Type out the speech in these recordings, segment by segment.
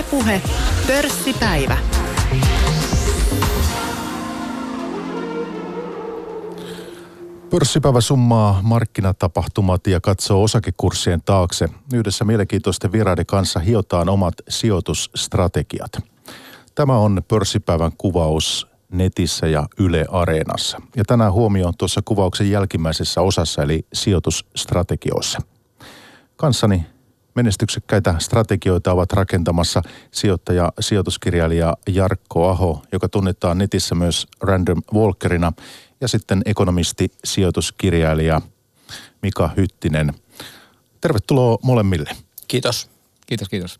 Ylepuhe pörssipäivä. Pörssipäivä summaa markkinatapahtumat ja katsoo osakekurssien taakse. Yhdessä mielenkiintoisten vieraiden kanssa hiotaan omat sijoitusstrategiat. Tämä on pörssipäivän kuvaus netissä ja Yle Areenassa. Ja tänään huomioon tuossa kuvauksen jälkimmäisessä osassa eli sijoitusstrategioissa. Kanssani menestyksekkäitä strategioita ovat rakentamassa sijoittaja, sijoituskirjailija Jarkko Aho, joka tunnetaan netissä myös Random Walkerina, ja sitten ekonomisti, sijoituskirjailija Mika Hyttinen. Tervetuloa molemmille. Kiitos. Kiitos, kiitos.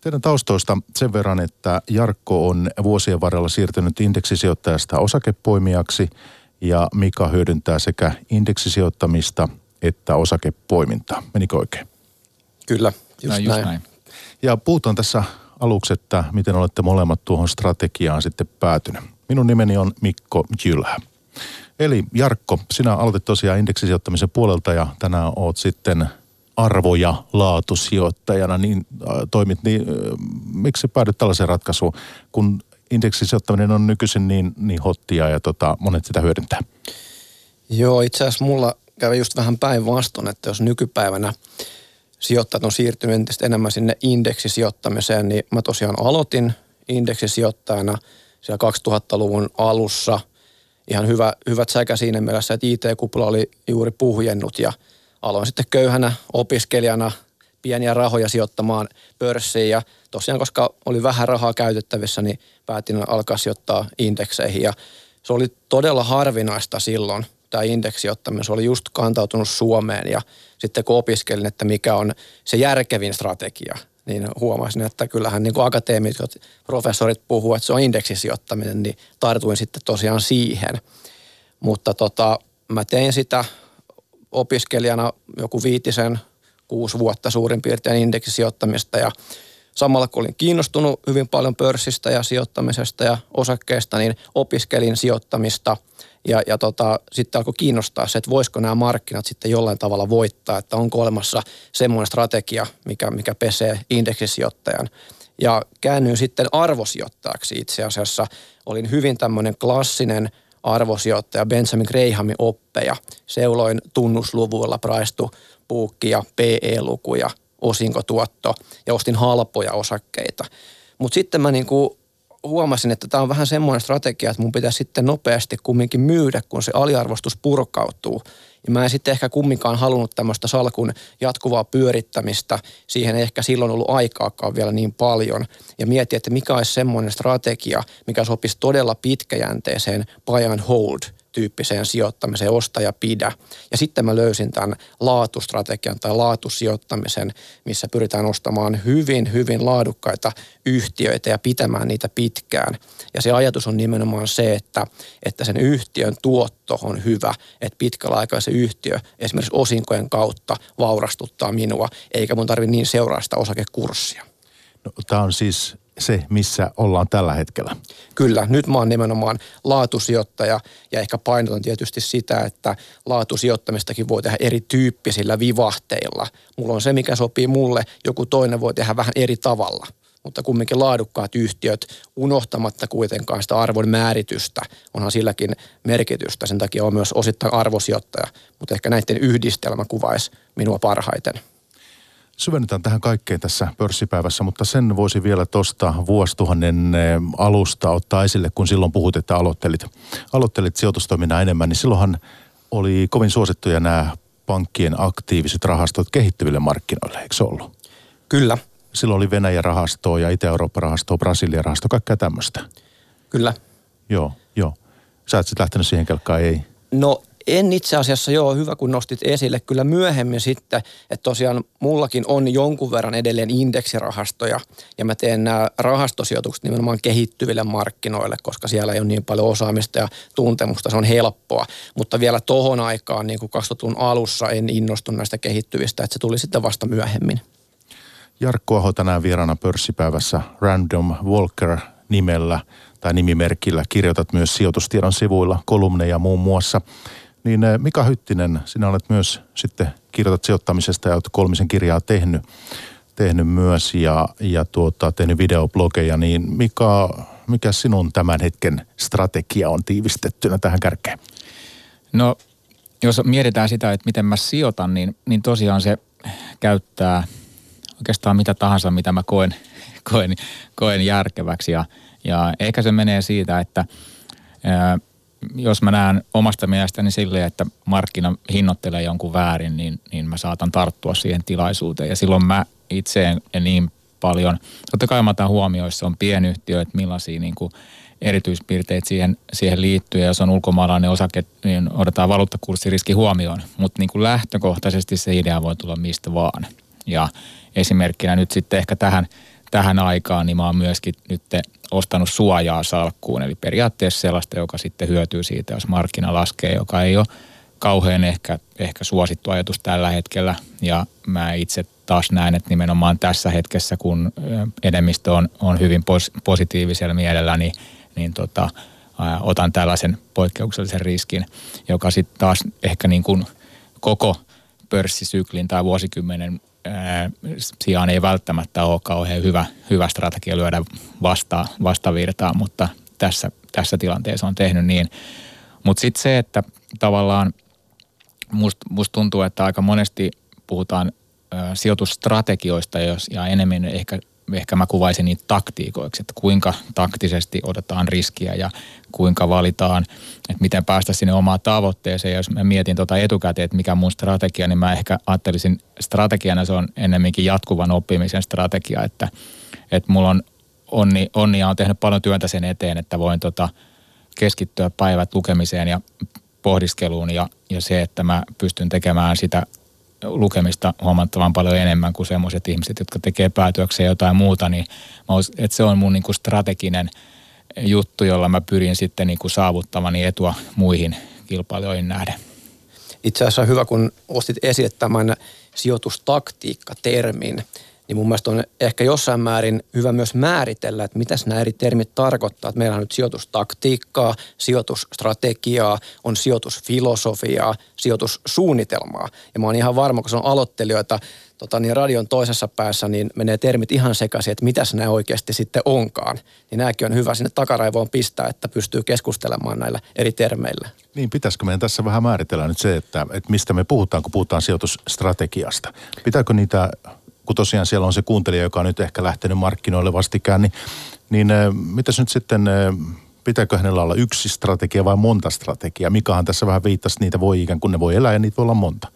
Teidän taustoista sen verran, että Jarkko on vuosien varrella siirtynyt indeksisijoittajasta osakepoimijaksi ja Mika hyödyntää sekä indeksisijoittamista että osakepoimintaa. Menikö oikein? Kyllä, just näin. Just näin. Ja puhutaan tässä aluksi, että miten olette molemmat tuohon strategiaan sitten päätynyt. Minun nimeni on Mikko Jylhä. Eli Jarkko, sinä aloitit tosiaan indeksisijoittamisen puolelta ja tänään oot sitten arvoja laatusijoittajana, niin äh, toimit, niin äh, miksi päädyt tällaiseen ratkaisuun, kun indeksisijoittaminen on nykyisin niin, niin hottia ja tota, monet sitä hyödyntää? Joo, itse asiassa mulla kävi just vähän päinvastoin, että jos nykypäivänä sijoittajat on siirtynyt entistä enemmän sinne indeksisijoittamiseen, niin mä tosiaan aloitin indeksisijoittajana siellä 2000-luvun alussa. Ihan hyvä, hyvät säkä siinä mielessä, että IT-kupla oli juuri puhjennut ja aloin sitten köyhänä opiskelijana pieniä rahoja sijoittamaan pörssiin. Ja tosiaan koska oli vähän rahaa käytettävissä, niin päätin alkaa sijoittaa indekseihin. Ja se oli todella harvinaista silloin, tämä indeksiottaminen. Se oli just kantautunut Suomeen ja sitten kun opiskelin, että mikä on se järkevin strategia, niin huomasin, että kyllähän niin kuin akateemikot, professorit puhuvat, että se on indeksisijoittaminen, niin tartuin sitten tosiaan siihen. Mutta tota, mä tein sitä opiskelijana joku viitisen, kuusi vuotta suurin piirtein indeksisijoittamista ja samalla kun olin kiinnostunut hyvin paljon pörssistä ja sijoittamisesta ja osakkeista, niin opiskelin sijoittamista – ja, ja tota, sitten alkoi kiinnostaa se, että voisiko nämä markkinat sitten jollain tavalla voittaa, että onko olemassa semmoinen strategia, mikä, mikä pesee indeksisijoittajan. Ja käännyin sitten arvosijoittajaksi itse asiassa. Olin hyvin tämmöinen klassinen arvosijoittaja, Benjamin Grahamin oppeja. Seuloin tunnusluvuilla praistu puukkia, PE-lukuja, osinkotuotto ja ostin halpoja osakkeita. Mutta sitten mä niinku huomasin, että tämä on vähän semmoinen strategia, että mun pitäisi sitten nopeasti kumminkin myydä, kun se aliarvostus purkautuu. Ja mä en sitten ehkä kumminkaan halunnut tämmöistä salkun jatkuvaa pyörittämistä. Siihen ei ehkä silloin ollut aikaakaan vielä niin paljon. Ja mietin, että mikä olisi semmoinen strategia, mikä sopisi todella pitkäjänteiseen buy and hold – tyyppiseen sijoittamiseen, osta ja pidä. Ja sitten mä löysin tämän laatustrategian tai laatusijoittamisen, missä pyritään ostamaan hyvin, hyvin laadukkaita yhtiöitä ja pitämään niitä pitkään. Ja se ajatus on nimenomaan se, että, että sen yhtiön tuotto on hyvä, että pitkällä aikaa se yhtiö esimerkiksi osinkojen kautta vaurastuttaa minua, eikä mun tarvitse niin seuraa sitä osakekurssia. No, Tämä on siis se, missä ollaan tällä hetkellä. Kyllä, nyt mä oon nimenomaan laatusijoittaja ja ehkä painotan tietysti sitä, että laatusijoittamistakin voi tehdä erityyppisillä vivahteilla. Mulla on se, mikä sopii mulle, joku toinen voi tehdä vähän eri tavalla mutta kumminkin laadukkaat yhtiöt unohtamatta kuitenkaan sitä arvon määritystä. Onhan silläkin merkitystä, sen takia on myös osittain arvosijoittaja, mutta ehkä näiden yhdistelmä kuvaisi minua parhaiten syvennytään tähän kaikkeen tässä pörssipäivässä, mutta sen voisi vielä tuosta vuosituhannen eh, alusta ottaa esille, kun silloin puhut, että aloittelit, aloittelit sijoitustoiminnan enemmän, niin silloinhan oli kovin suosittuja nämä pankkien aktiiviset rahastot kehittyville markkinoille, eikö se ollut? Kyllä. Silloin oli Venäjä-rahastoa ja Itä-Eurooppa-rahastoa, Brasilia-rahastoa, kaikkea tämmöistä. Kyllä. Joo, joo. Sä et sitten lähtenyt siihen kelkkaan, ei? No en itse asiassa, joo, hyvä kun nostit esille. Kyllä myöhemmin sitten, että tosiaan mullakin on jonkun verran edelleen indeksirahastoja ja mä teen nämä rahastosijoitukset nimenomaan kehittyville markkinoille, koska siellä ei ole niin paljon osaamista ja tuntemusta, se on helppoa. Mutta vielä tohon aikaan, niin kuin 2000 alussa, en innostu näistä kehittyvistä, että se tuli sitten vasta myöhemmin. Jarkko Aho tänään vieraana pörssipäivässä Random Walker nimellä tai nimimerkillä. Kirjoitat myös sijoitustiedon sivuilla kolumneja muun muassa. Niin eh, Mika Hyttinen, sinä olet myös sitten kirjoitat sijoittamisesta ja olet kolmisen kirjaa tehnyt. tehnyt myös ja, ja tuota, tehnyt videoblogeja, niin mikä, mikä sinun tämän hetken strategia on tiivistettynä tähän kärkeen? No, jos mietitään sitä, että miten mä sijoitan, niin, niin tosiaan se käyttää oikeastaan mitä tahansa, mitä mä koen, koen, koen järkeväksi. Ja, ja ehkä se menee siitä, että jos mä näen omasta mielestäni silleen, että markkina hinnoittelee jonkun väärin, niin, niin mä saatan tarttua siihen tilaisuuteen. Ja silloin mä itse en niin paljon, totta kai mä otan huomioon, jos on pienyhtiö, että millaisia niin kuin erityispiirteitä siihen, siihen liittyy. Ja jos on ulkomaalainen osake, niin otetaan valuuttakurssiriski huomioon. Mutta niin kuin lähtökohtaisesti se idea voi tulla mistä vaan. Ja esimerkkinä nyt sitten ehkä tähän, tähän aikaan, niin mä oon myöskin nyt ostanut suojaa salkkuun. Eli periaatteessa sellaista, joka sitten hyötyy siitä, jos markkina laskee, joka ei ole kauhean ehkä, ehkä suosittu ajatus tällä hetkellä. Ja mä itse taas näen, että nimenomaan tässä hetkessä, kun enemmistö on, on hyvin pos, positiivisella mielellä, niin, niin tota, ää, otan tällaisen poikkeuksellisen riskin, joka sitten taas ehkä niin kuin koko pörssisyklin tai vuosikymmenen sijaan ei välttämättä ole kauhean hyvä, hyvä strategia lyödä vasta, vastavirtaa, mutta tässä, tässä tilanteessa on tehnyt niin. Mutta sitten se, että tavallaan musta must tuntuu, että aika monesti puhutaan sijoitusstrategioista jos, ja enemmän ehkä, ehkä mä kuvaisin niitä taktiikoiksi, että kuinka taktisesti otetaan riskiä ja kuinka valitaan, että miten päästä sinne omaan tavoitteeseen. Ja jos mä mietin tuota etukäteen, että mikä mun strategia, niin mä ehkä ajattelisin strategiana se on ennemminkin jatkuvan oppimisen strategia, että, että mulla on onni, onni ja on tehnyt paljon työntä sen eteen, että voin tota, keskittyä päivät lukemiseen ja pohdiskeluun ja, ja se, että mä pystyn tekemään sitä lukemista huomattavan paljon enemmän kuin semmoiset ihmiset, jotka tekee päätöksiä jotain muuta, niin mä että se on mun niin kuin strateginen juttu, jolla mä pyrin sitten niin kuin saavuttamaan etua muihin kilpailijoihin nähden. Itse asiassa hyvä, kun ostit esille tämän sijoitustaktiikka-termin, niin mun mielestä on ehkä jossain määrin hyvä myös määritellä, että mitä nämä eri termit tarkoittaa. Että meillä on nyt sijoitustaktiikkaa, sijoitusstrategiaa, on sijoitusfilosofiaa, sijoitussuunnitelmaa. Ja mä oon ihan varma, kun se on aloittelijoita tota, niin radion toisessa päässä, niin menee termit ihan sekaisin, että mitäs nämä oikeasti sitten onkaan. Niin nämäkin on hyvä sinne takaraivoon pistää, että pystyy keskustelemaan näillä eri termeillä. Niin, pitäisikö meidän tässä vähän määritellä nyt se, että, että mistä me puhutaan, kun puhutaan sijoitusstrategiasta? Pitääkö niitä kun tosiaan siellä on se kuuntelija, joka on nyt ehkä lähtenyt markkinoille vastikään, niin, niin äh, mitäs nyt sitten, äh, pitääkö hänellä olla yksi strategia vai monta strategiaa? Mikahan tässä vähän viittasi, niitä voi ikään kuin ne voi elää ja niitä voi olla monta.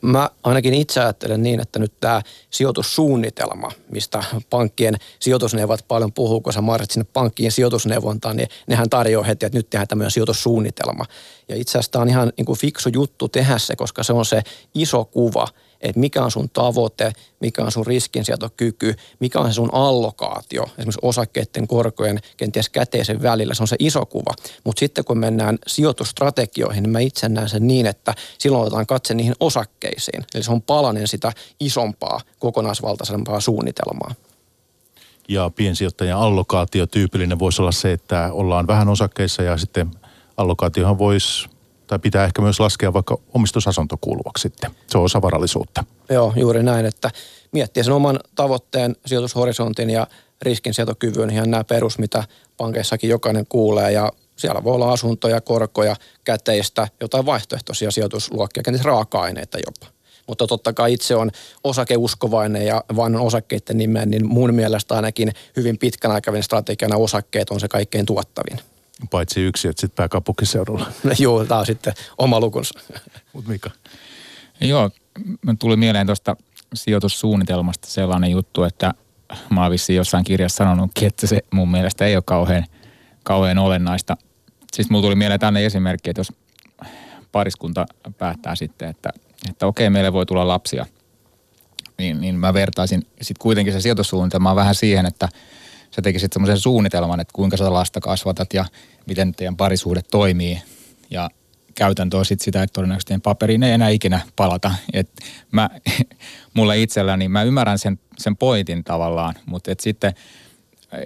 Mä ainakin itse ajattelen niin, että nyt tämä sijoitussuunnitelma, mistä pankkien sijoitusneuvot paljon puhuu, kun sä marsit sinne pankkiin sijoitusneuvontaan, niin nehän tarjoaa heti, että nyt tehdään tämmöinen sijoitussuunnitelma. Ja itse asiassa tämä on ihan niin kuin fiksu juttu tehdä se, koska se on se iso kuva – että mikä on sun tavoite, mikä on sun riskinsietokyky, mikä on se sun allokaatio, esimerkiksi osakkeiden korkojen kenties käteisen välillä, se on se iso kuva. Mutta sitten kun mennään sijoitusstrategioihin, niin mä itse näen sen niin, että silloin otetaan katse niihin osakkeisiin. Eli se on palanen sitä isompaa, kokonaisvaltaisempaa suunnitelmaa. Ja piensijoittajan allokaatio tyypillinen voisi olla se, että ollaan vähän osakkeissa ja sitten allokaatiohan voisi tai pitää ehkä myös laskea vaikka omistusasunto kuuluvaksi sitten. Se on osa varallisuutta. Joo, juuri näin, että miettiä sen oman tavoitteen, sijoitushorisontin ja riskinsietokyvyn, ihan nämä perus, mitä pankeissakin jokainen kuulee ja siellä voi olla asuntoja, korkoja, käteistä, jotain vaihtoehtoisia sijoitusluokkia, kenties raaka-aineita jopa. Mutta totta kai itse on osakeuskovainen ja vain osakkeiden nimeen, niin mun mielestä ainakin hyvin pitkän aikavälin strategiana osakkeet on se kaikkein tuottavin. Paitsi yksi, että sitten pääkaupunkiseudulla. Joo, tämä on sitten oma lukunsa. Mutta Mika? Joo, tuli mieleen tuosta sijoitussuunnitelmasta sellainen juttu, että mä oon vissiin jossain kirjassa sanonutkin, että se mun mielestä ei ole kauhean, kauhean olennaista. Siis mulla tuli mieleen tänne esimerkki, että jos pariskunta päättää sitten, että, että okei, meille voi tulla lapsia, niin, niin mä vertaisin sitten kuitenkin se sijoitussuunnitelma vähän siihen, että – sä tekisit semmoisen suunnitelman, että kuinka sä lasta kasvatat ja miten teidän parisuhde toimii. Ja käytäntö on sitten sitä, että todennäköisesti paperiin ei enää ikinä palata. Et mä, mulle itselläni, mä ymmärrän sen, sen pointin tavallaan, mutta et sitten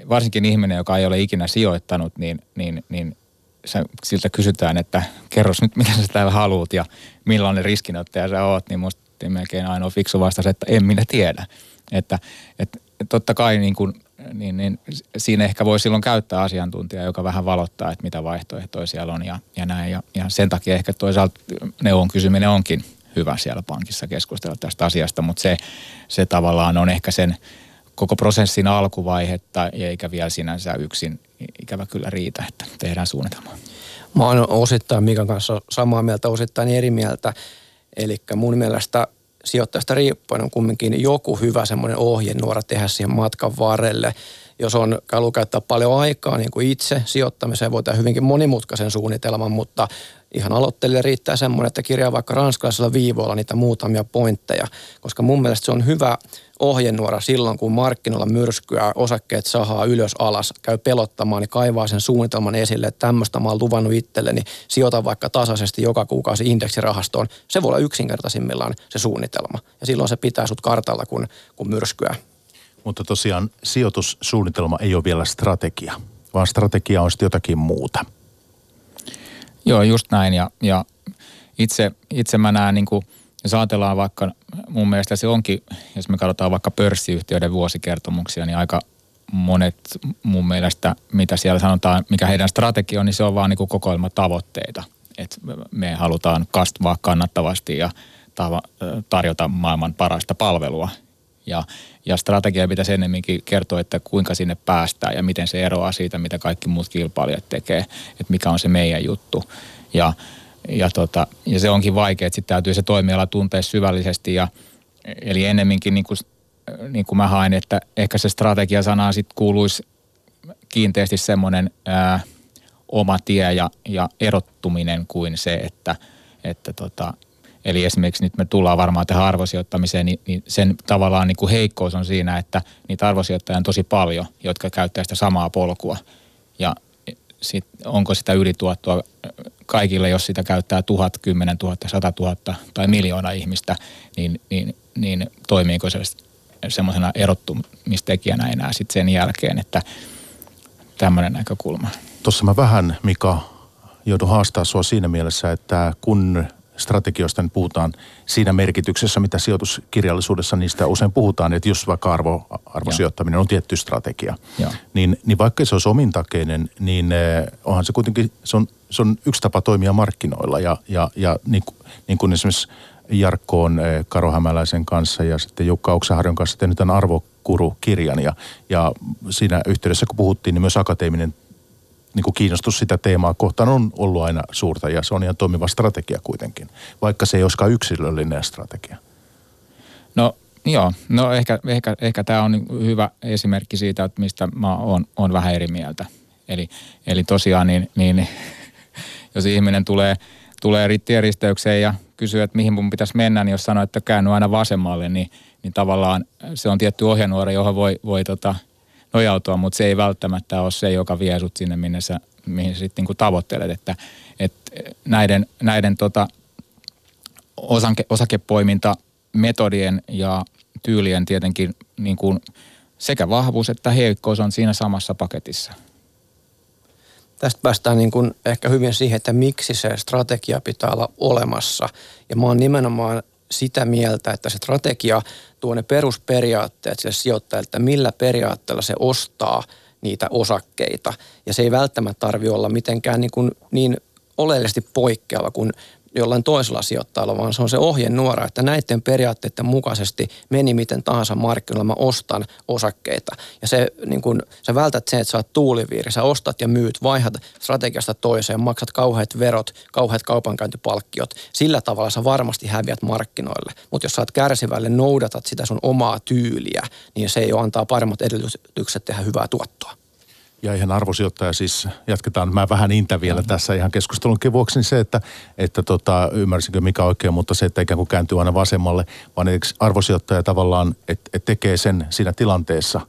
varsinkin ihminen, joka ei ole ikinä sijoittanut, niin, niin, niin sä, siltä kysytään, että kerros nyt, mitä sä täällä haluat ja millainen riskinottaja sä oot, niin musta melkein ainoa fiksu vastaus, että en minä tiedä. Että, että totta kai niin kuin, niin, niin siinä ehkä voi silloin käyttää asiantuntijaa, joka vähän valottaa, että mitä vaihtoehtoja siellä on ja, ja näin. Ja, ja sen takia ehkä toisaalta neuvon kysyminen onkin hyvä siellä pankissa keskustella tästä asiasta, mutta se, se tavallaan on ehkä sen koko prosessin alkuvaihetta eikä vielä sinänsä yksin ikävä kyllä riitä, että tehdään suunnitelmaa. Mä oon osittain Mikan kanssa samaa mieltä, osittain eri mieltä. Eli mun mielestä sijoittajasta riippuen on kumminkin joku hyvä semmoinen ohjenuora tehdä siihen matkan varrelle. Jos on kalu käyttää paljon aikaa niin kuin itse sijoittamiseen, voi tehdä hyvinkin monimutkaisen suunnitelman, mutta ihan aloittelijalle riittää semmoinen, että kirjaa vaikka ranskalaisella viivoilla niitä muutamia pointteja, koska mun mielestä se on hyvä ohjenuora silloin, kun markkinoilla myrskyä, osakkeet sahaa ylös alas, käy pelottamaan, niin kaivaa sen suunnitelman esille, että tämmöistä mä oon luvannut itselleni, sijoitan vaikka tasaisesti joka kuukausi indeksirahastoon. Se voi olla yksinkertaisimmillaan se suunnitelma. Ja silloin se pitää sut kartalla, kun, kun myrskyä. Mutta tosiaan sijoitussuunnitelma ei ole vielä strategia, vaan strategia on sitten jotakin muuta. Joo, just näin. Ja, ja itse, itse mä näen niin kuin – jos ajatellaan vaikka, mun mielestä se onkin, jos me katsotaan vaikka pörssiyhtiöiden vuosikertomuksia, niin aika monet mun mielestä, mitä siellä sanotaan, mikä heidän strategia on, niin se on vaan niin kokoelma tavoitteita. Että me halutaan kasvaa kannattavasti ja tarjota maailman parasta palvelua. Ja, ja strategia pitäisi ennemminkin kertoa, että kuinka sinne päästään ja miten se eroaa siitä, mitä kaikki muut kilpailijat tekee, että mikä on se meidän juttu. Ja ja, tota, ja se onkin vaikea, että sitten täytyy se toimiala tuntea syvällisesti ja eli ennemminkin niin kuin, niin kuin mä hain, että ehkä se strategiasana sitten kuuluisi kiinteästi semmoinen oma tie ja, ja erottuminen kuin se, että, että tota, Eli esimerkiksi nyt me tullaan varmaan tähän arvosijoittamiseen, niin, niin sen tavallaan niin kuin heikkous on siinä, että niitä arvosijoittajia on tosi paljon, jotka käyttää sitä samaa polkua. Ja sit, onko sitä ylituottoa kaikille, jos sitä käyttää tuhat, kymmenen tuhatta, sata tuhatta tai miljoona ihmistä, niin, niin, niin toimiiko se semmoisena erottumistekijänä enää sitten sen jälkeen, että tämmöinen näkökulma. Tuossa mä vähän, Mika, joudun haastaa sua siinä mielessä, että kun strategioista niin puhutaan siinä merkityksessä, mitä sijoituskirjallisuudessa niistä usein puhutaan, että jos vaikka arvo, arvosijoittaminen on tietty strategia, niin, niin vaikka se olisi omintakeinen, niin eh, onhan se kuitenkin, se on, se on yksi tapa toimia markkinoilla ja, ja, ja niin, niin kuin esimerkiksi Jarkko on eh, Karo Hämäläisen kanssa ja sitten Jukka Oksaharjon kanssa tehnyt tämän arvokuru-kirjan ja, ja siinä yhteydessä kun puhuttiin, niin myös akateeminen niin kuin kiinnostus sitä teemaa kohtaan on ollut aina suurta ja se on ihan toimiva strategia kuitenkin, vaikka se ei olisikaan yksilöllinen strategia. No joo, no ehkä, ehkä, ehkä tämä on hyvä esimerkki siitä, että mistä mä oon, oon vähän eri mieltä. Eli, eli tosiaan niin, niin jos ihminen tulee, tulee rittieristeykseen ja kysyy, että mihin mun pitäisi mennä, niin jos sanoo, että käänny aina vasemmalle, niin, niin tavallaan se on tietty ohjenuora, johon voi, voi tota, nojautua, mutta se ei välttämättä ole se, joka vie sut sinne, minne sä, mihin sä sitten niin tavoittelet. Että, et näiden, näiden tota, osake, osakepoiminta metodien ja tyylien tietenkin niin kuin sekä vahvuus että heikkous on siinä samassa paketissa. Tästä päästään niin kuin ehkä hyvin siihen, että miksi se strategia pitää olla olemassa. Ja mä oon nimenomaan sitä mieltä, että se strategia tuo ne perusperiaatteet sille sijoittajalle, että millä periaatteella se ostaa niitä osakkeita. Ja se ei välttämättä tarvi olla mitenkään niin, kuin niin oleellisesti poikkeava kuin jollain toisella sijoittajalla, vaan se on se ohjenuora, että näiden periaatteiden mukaisesti meni miten tahansa markkinoilla, mä ostan osakkeita. Ja se, niin kun, sä vältät sen, että sä oot tuuliviiri, sä ostat ja myyt, vaihdat strategiasta toiseen, maksat kauheat verot, kauheat kaupankäyntipalkkiot. Sillä tavalla sä varmasti häviät markkinoille. Mutta jos sä oot kärsivälle, noudatat sitä sun omaa tyyliä, niin se ei ole antaa paremmat edellytykset tehdä hyvää tuottoa. Ja ihan arvosijoittaja siis, jatketaan, mä vähän intä vielä mm-hmm. tässä ihan keskustelunkin vuoksi, niin se, että, että tota, ymmärsinkö mikä oikein, mutta se, että ikään kuin kääntyy aina vasemmalle, vaan arvosijoittaja tavallaan, että et tekee sen siinä tilanteessa,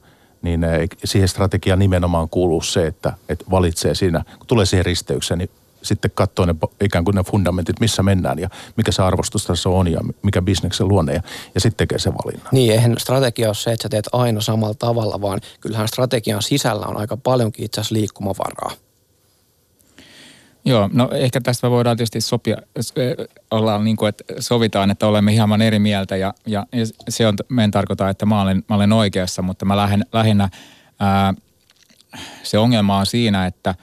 niin eh, siihen strategiaan nimenomaan kuuluu se, että et valitsee siinä, kun tulee siihen risteykseen, niin sitten katsoo ne ikään kuin ne fundamentit, missä mennään ja mikä se arvostus tässä on ja mikä bisneksen luonne ja, ja sitten tekee se valinnan. Niin, eihän strategia ole se, että sä teet aina samalla tavalla, vaan kyllähän strategian sisällä on aika paljonkin itse asiassa liikkumavaraa. Joo, no ehkä tästä voidaan tietysti sopia, ollaan niin kuin, että sovitaan, että olemme hieman eri mieltä ja, ja, ja se on, me en tarkoita, että mä olen, mä olen oikeassa, mutta mä lähden, lähinnä ää, se ongelma on siinä, että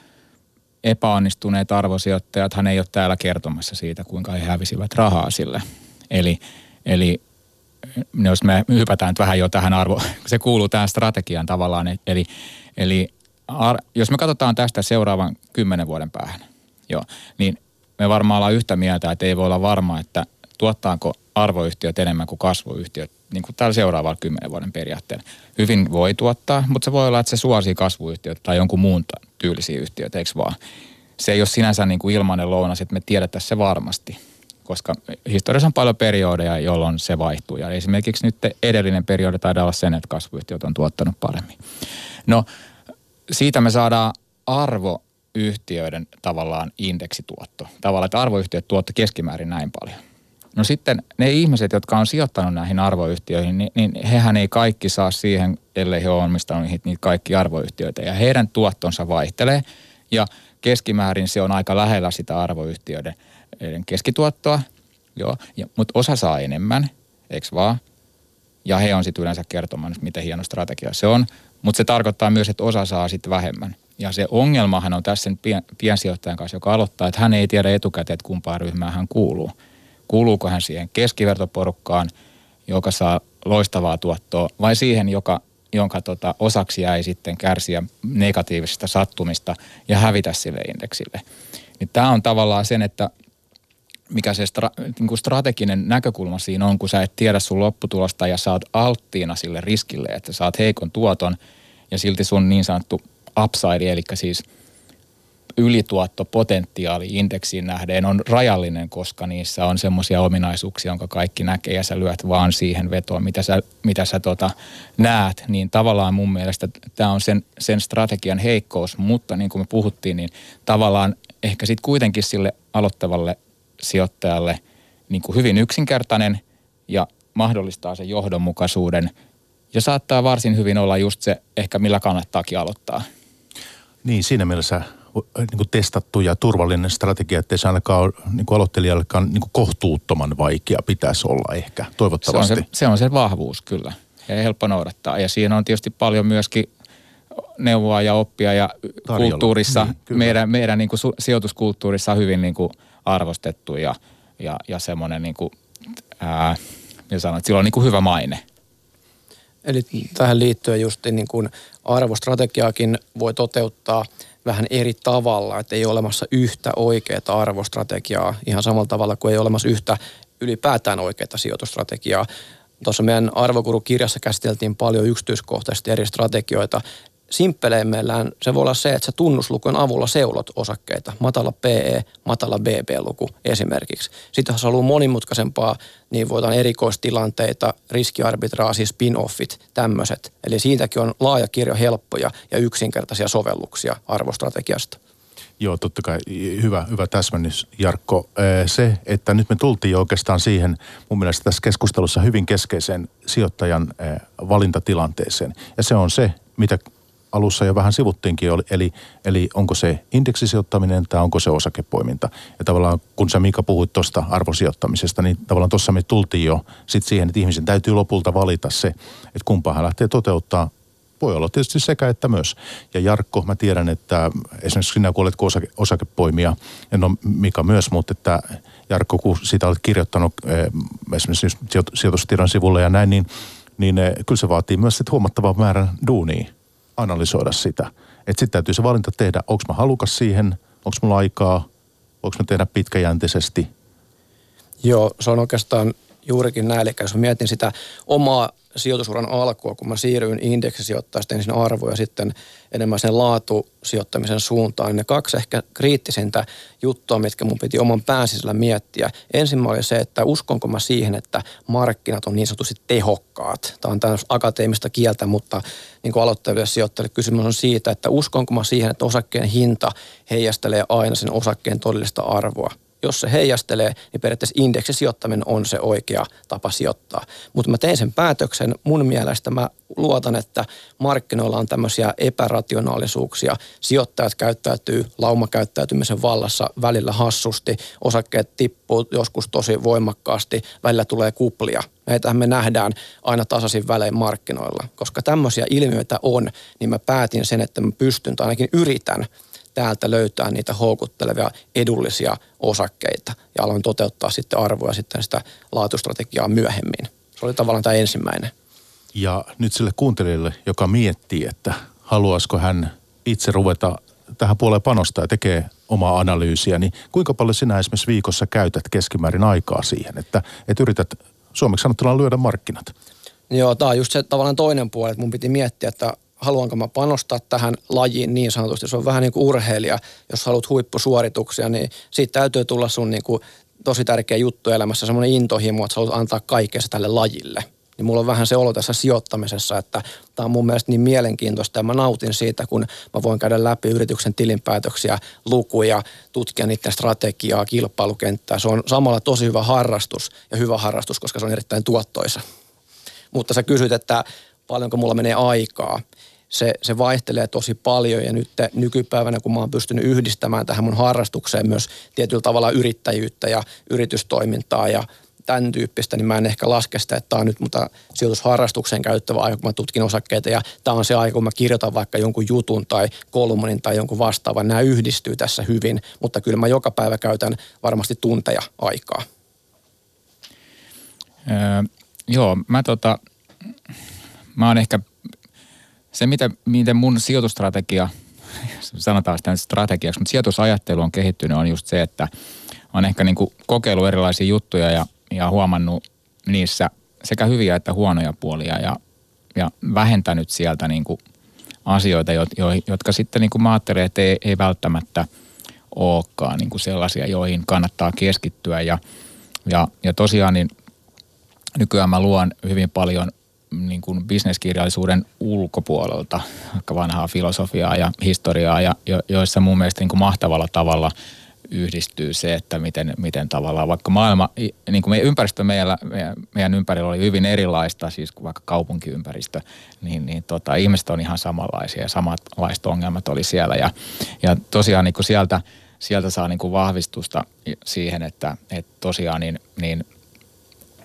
epäonnistuneet arvosijoittajat hän ei ole täällä kertomassa siitä, kuinka he hävisivät rahaa sille. Eli, eli jos me hypätään nyt vähän jo tähän arvo, se kuuluu tähän strategiaan tavallaan, eli, eli ar, jos me katsotaan tästä seuraavan kymmenen vuoden päähän, joo, niin me varmaan ollaan yhtä mieltä, että ei voi olla varma, että tuottaako arvoyhtiöt enemmän kuin kasvuyhtiöt niin kuin tällä seuraavalla kymmenen vuoden periaatteella. Hyvin voi tuottaa, mutta se voi olla, että se suosii kasvuyhtiöt tai jonkun muun tyylisiä yhtiöitä, eikö vaan? Se ei ole sinänsä niin kuin ilmainen lounas, että me tiedettäisiin se varmasti, koska historiassa on paljon periodeja, jolloin se vaihtuu. Ja esimerkiksi nyt edellinen periodi taidaan olla sen, että kasvuyhtiöt on tuottanut paremmin. No, siitä me saadaan arvo yhtiöiden tavallaan indeksituotto. Tavallaan, että arvoyhtiöt tuotto keskimäärin näin paljon. No sitten ne ihmiset, jotka on sijoittanut näihin arvoyhtiöihin, niin, niin hehän ei kaikki saa siihen, ellei he ole omistanut niitä, kaikki arvoyhtiöitä. Ja heidän tuottonsa vaihtelee ja keskimäärin se on aika lähellä sitä arvoyhtiöiden keskituottoa. Joo, mutta osa saa enemmän, eikö vaan? Ja he on sitten yleensä kertomaan, miten hieno strategia se on. Mutta se tarkoittaa myös, että osa saa sitten vähemmän. Ja se ongelmahan on tässä sen pien, piensijoittajan kanssa, joka aloittaa, että hän ei tiedä etukäteen, että kumpaan ryhmään hän kuuluu. Kuuluuko hän siihen keskivertoporukkaan, joka saa loistavaa tuottoa, vai siihen, joka, jonka tota, osaksi jäi sitten kärsiä negatiivisesta sattumista ja hävitä sille indeksille. Niin tämä on tavallaan sen, että mikä se stra, niin kuin strateginen näkökulma siinä on, kun sä et tiedä sun lopputulosta ja saat alttiina sille riskille, että saat heikon tuoton ja silti sun niin sanottu upside, eli siis ylituottopotentiaali indeksiin nähden on rajallinen, koska niissä on semmoisia ominaisuuksia, jonka kaikki näkee ja sä lyöt vaan siihen vetoon, mitä sä, mitä sä tota näet. Niin tavallaan mun mielestä tämä on sen, sen strategian heikkous, mutta niin kuin me puhuttiin, niin tavallaan ehkä sitten kuitenkin sille aloittavalle sijoittajalle niin kuin hyvin yksinkertainen ja mahdollistaa sen johdonmukaisuuden ja saattaa varsin hyvin olla just se ehkä millä kannattaakin aloittaa. Niin, siinä mielessä niin kuin testattu ja turvallinen strategia, ettei se ainakaan ole niin kuin aloittelijallekaan niin kuin kohtuuttoman vaikea pitäisi olla ehkä, toivottavasti. Se on se, se on se vahvuus kyllä ja helppo noudattaa. Ja siinä on tietysti paljon myöskin neuvoa ja oppia ja Tarjolla. kulttuurissa, niin, meidän, meidän niin kuin sijoituskulttuurissa on hyvin niin kuin arvostettu ja, ja, ja semmoinen niin kuin, ää, ja sanon, että sillä on niin kuin hyvä maine. Eli tähän liittyen just niin kuin arvostrategiaakin voi toteuttaa vähän eri tavalla, että ei ole olemassa yhtä oikeaa arvostrategiaa ihan samalla tavalla kuin ei ole olemassa yhtä ylipäätään oikeaa sijoitusstrategiaa. Tuossa meidän arvokurukirjassa käsiteltiin paljon yksityiskohtaisesti eri strategioita simppeleimmillään se voi olla se, että sä tunnuslukujen avulla seulot osakkeita. Matala PE, matala BB-luku esimerkiksi. Sitten jos haluaa monimutkaisempaa, niin voidaan erikoistilanteita, riskiarbitraasi, spin-offit, tämmöiset. Eli siitäkin on laaja kirjo helppoja ja yksinkertaisia sovelluksia arvostrategiasta. Joo, totta kai hyvä, hyvä täsmennys Jarkko. Se, että nyt me tultiin oikeastaan siihen mun mielestä tässä keskustelussa hyvin keskeiseen sijoittajan valintatilanteeseen. Ja se on se, mitä alussa jo vähän sivuttiinkin, eli, eli onko se indeksisijoittaminen tai onko se osakepoiminta. Ja tavallaan kun sä Mika puhuit tuosta arvosijoittamisesta, niin tavallaan tuossa me tultiin jo sit siihen, että ihmisen täytyy lopulta valita se, että kumpaa hän lähtee toteuttaa. Voi olla tietysti sekä että myös. Ja Jarkko, mä tiedän, että esimerkiksi sinä kun olet osake, osakepoimija, ja no Mika myös, mutta että Jarkko, kun sitä olet kirjoittanut eh, esimerkiksi sijoitustiedon sivulle ja näin, niin, niin eh, kyllä se vaatii myös sit huomattavan määrän duunia analysoida sitä. Että sitten täytyy se valinta tehdä, onko mä halukas siihen, onko mulla aikaa, voiko mä tehdä pitkäjänteisesti. Joo, se on oikeastaan juurikin näin. Eli jos mietin sitä omaa sijoitusuran alkua, kun mä siirryin indeksisijoittajasta ensin arvoja sitten enemmän sen laatusijoittamisen suuntaan, niin ne kaksi ehkä kriittisintä juttua, mitkä mun piti oman pääsisällä miettiä. Ensimmäinen oli se, että uskonko mä siihen, että markkinat on niin sanotusti tehokkaat. Tämä on tämmöistä akateemista kieltä, mutta niin kuin aloittaville sijoittajille kysymys on siitä, että uskonko mä siihen, että osakkeen hinta heijastelee aina sen osakkeen todellista arvoa jos se heijastelee, niin periaatteessa indeksisijoittaminen on se oikea tapa sijoittaa. Mutta mä tein sen päätöksen, mun mielestä mä luotan, että markkinoilla on tämmöisiä epärationaalisuuksia. Sijoittajat käyttäytyy laumakäyttäytymisen vallassa välillä hassusti, osakkeet tippuu joskus tosi voimakkaasti, välillä tulee kuplia. Näitähän me nähdään aina tasaisin välein markkinoilla. Koska tämmöisiä ilmiöitä on, niin mä päätin sen, että mä pystyn tai ainakin yritän täältä löytää niitä houkuttelevia edullisia osakkeita ja aloin toteuttaa sitten arvoja sitten sitä laatustrategiaa myöhemmin. Se oli tavallaan tämä ensimmäinen. Ja nyt sille kuuntelijalle, joka miettii, että haluaisiko hän itse ruveta tähän puoleen panostaa ja tekee omaa analyysiä, niin kuinka paljon sinä esimerkiksi viikossa käytät keskimäärin aikaa siihen, että, että yrität suomeksi sanottuna lyödä markkinat? Joo, tämä on just se tavallaan toinen puoli, että mun piti miettiä, että haluanko mä panostaa tähän lajiin niin sanotusti. Se on vähän niin kuin urheilija. Jos haluat huippusuorituksia, niin siitä täytyy tulla sun niin kuin tosi tärkeä juttu elämässä, semmoinen intohimo, että sä haluat antaa kaikkea tälle lajille. Niin mulla on vähän se olo tässä sijoittamisessa, että tämä on mun mielestä niin mielenkiintoista ja mä nautin siitä, kun mä voin käydä läpi yrityksen tilinpäätöksiä, lukuja, tutkia niiden strategiaa, kilpailukenttää. Se on samalla tosi hyvä harrastus ja hyvä harrastus, koska se on erittäin tuottoisa. Mutta sä kysyt, että paljonko mulla menee aikaa se, se vaihtelee tosi paljon ja nyt nykypäivänä, kun mä oon pystynyt yhdistämään tähän mun harrastukseen myös tietyllä tavalla yrittäjyyttä ja yritystoimintaa ja tämän tyyppistä, niin mä en ehkä laske sitä, että tämä on nyt mutta sijoitusharrastukseen käyttävä aika, kun mä tutkin osakkeita ja tämä on se aika, kun mä kirjoitan vaikka jonkun jutun tai kolmonin tai jonkun vastaavan. Nämä yhdistyy tässä hyvin, mutta kyllä mä joka päivä käytän varmasti tunteja aikaa. Öö, joo, mä tota, mä oon ehkä se, mitä, miten mun sijoitustrategia, sanotaan sitä strategiaksi, mutta sijoitusajattelu on kehittynyt, on just se, että on ehkä niin kuin kokeillut erilaisia juttuja ja, ja huomannut niissä sekä hyviä että huonoja puolia ja, ja vähentänyt sieltä niin kuin asioita, jotka sitten niin kuin mä ajattelen, että ei, ei välttämättä olekaan niin kuin sellaisia, joihin kannattaa keskittyä. Ja, ja, ja tosiaan niin nykyään mä luon hyvin paljon niin kuin bisneskirjallisuuden ulkopuolelta, vaikka vanhaa filosofiaa ja historiaa, ja jo, joissa mun mielestä niin kuin mahtavalla tavalla yhdistyy se, että miten, miten tavallaan vaikka maailma, niin kuin meidän ympäristö meillä, meidän, meidän ympärillä oli hyvin erilaista, siis kuin vaikka kaupunkiympäristö, niin, niin tota, ihmiset on ihan samanlaisia ja samanlaiset ongelmat oli siellä. Ja, ja tosiaan niin kuin sieltä, sieltä saa niin kuin vahvistusta siihen, että, että tosiaan niin, niin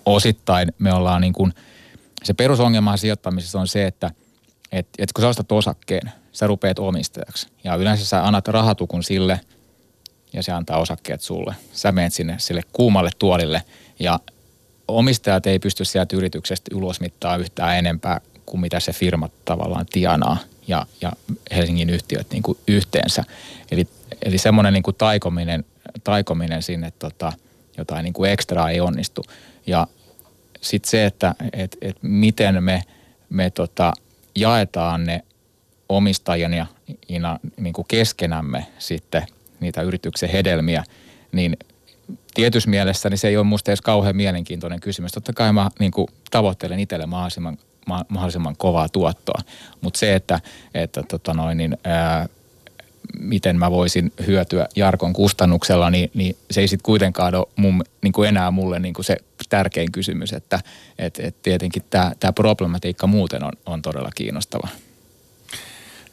osittain me ollaan niin kuin – se perusongelma sijoittamisessa on se, että et, et kun sä ostat osakkeen, sä rupeat omistajaksi. Ja yleensä sä annat rahatukun sille ja se antaa osakkeet sulle. Sä menet sinne sille kuumalle tuolille ja omistajat ei pysty sieltä yrityksestä ulosmittaa yhtään enempää kuin mitä se firma tavallaan tienaa ja, ja Helsingin yhtiöt niin kuin yhteensä. Eli, eli semmoinen niin taikominen, taikominen sinne tota, jotain niin kuin ekstraa ei onnistu. Ja sitten se, että et, et miten me, me tota, jaetaan ne omistajien ja ina, niin kuin keskenämme sitten niitä yrityksen hedelmiä, niin tietyssä mielessä niin se ei ole musta edes kauhean mielenkiintoinen kysymys. Totta kai mä niin kuin, tavoittelen itselle mahdollisimman, mahdollisimman kovaa tuottoa, mutta se, että, että tota noin, niin, ää, miten mä voisin hyötyä Jarkon kustannuksella, niin, niin se ei sitten kuitenkaan ole mun, niin kuin enää mulle niin kuin se tärkein kysymys, että et, et tietenkin tämä problematiikka muuten on, on todella kiinnostava.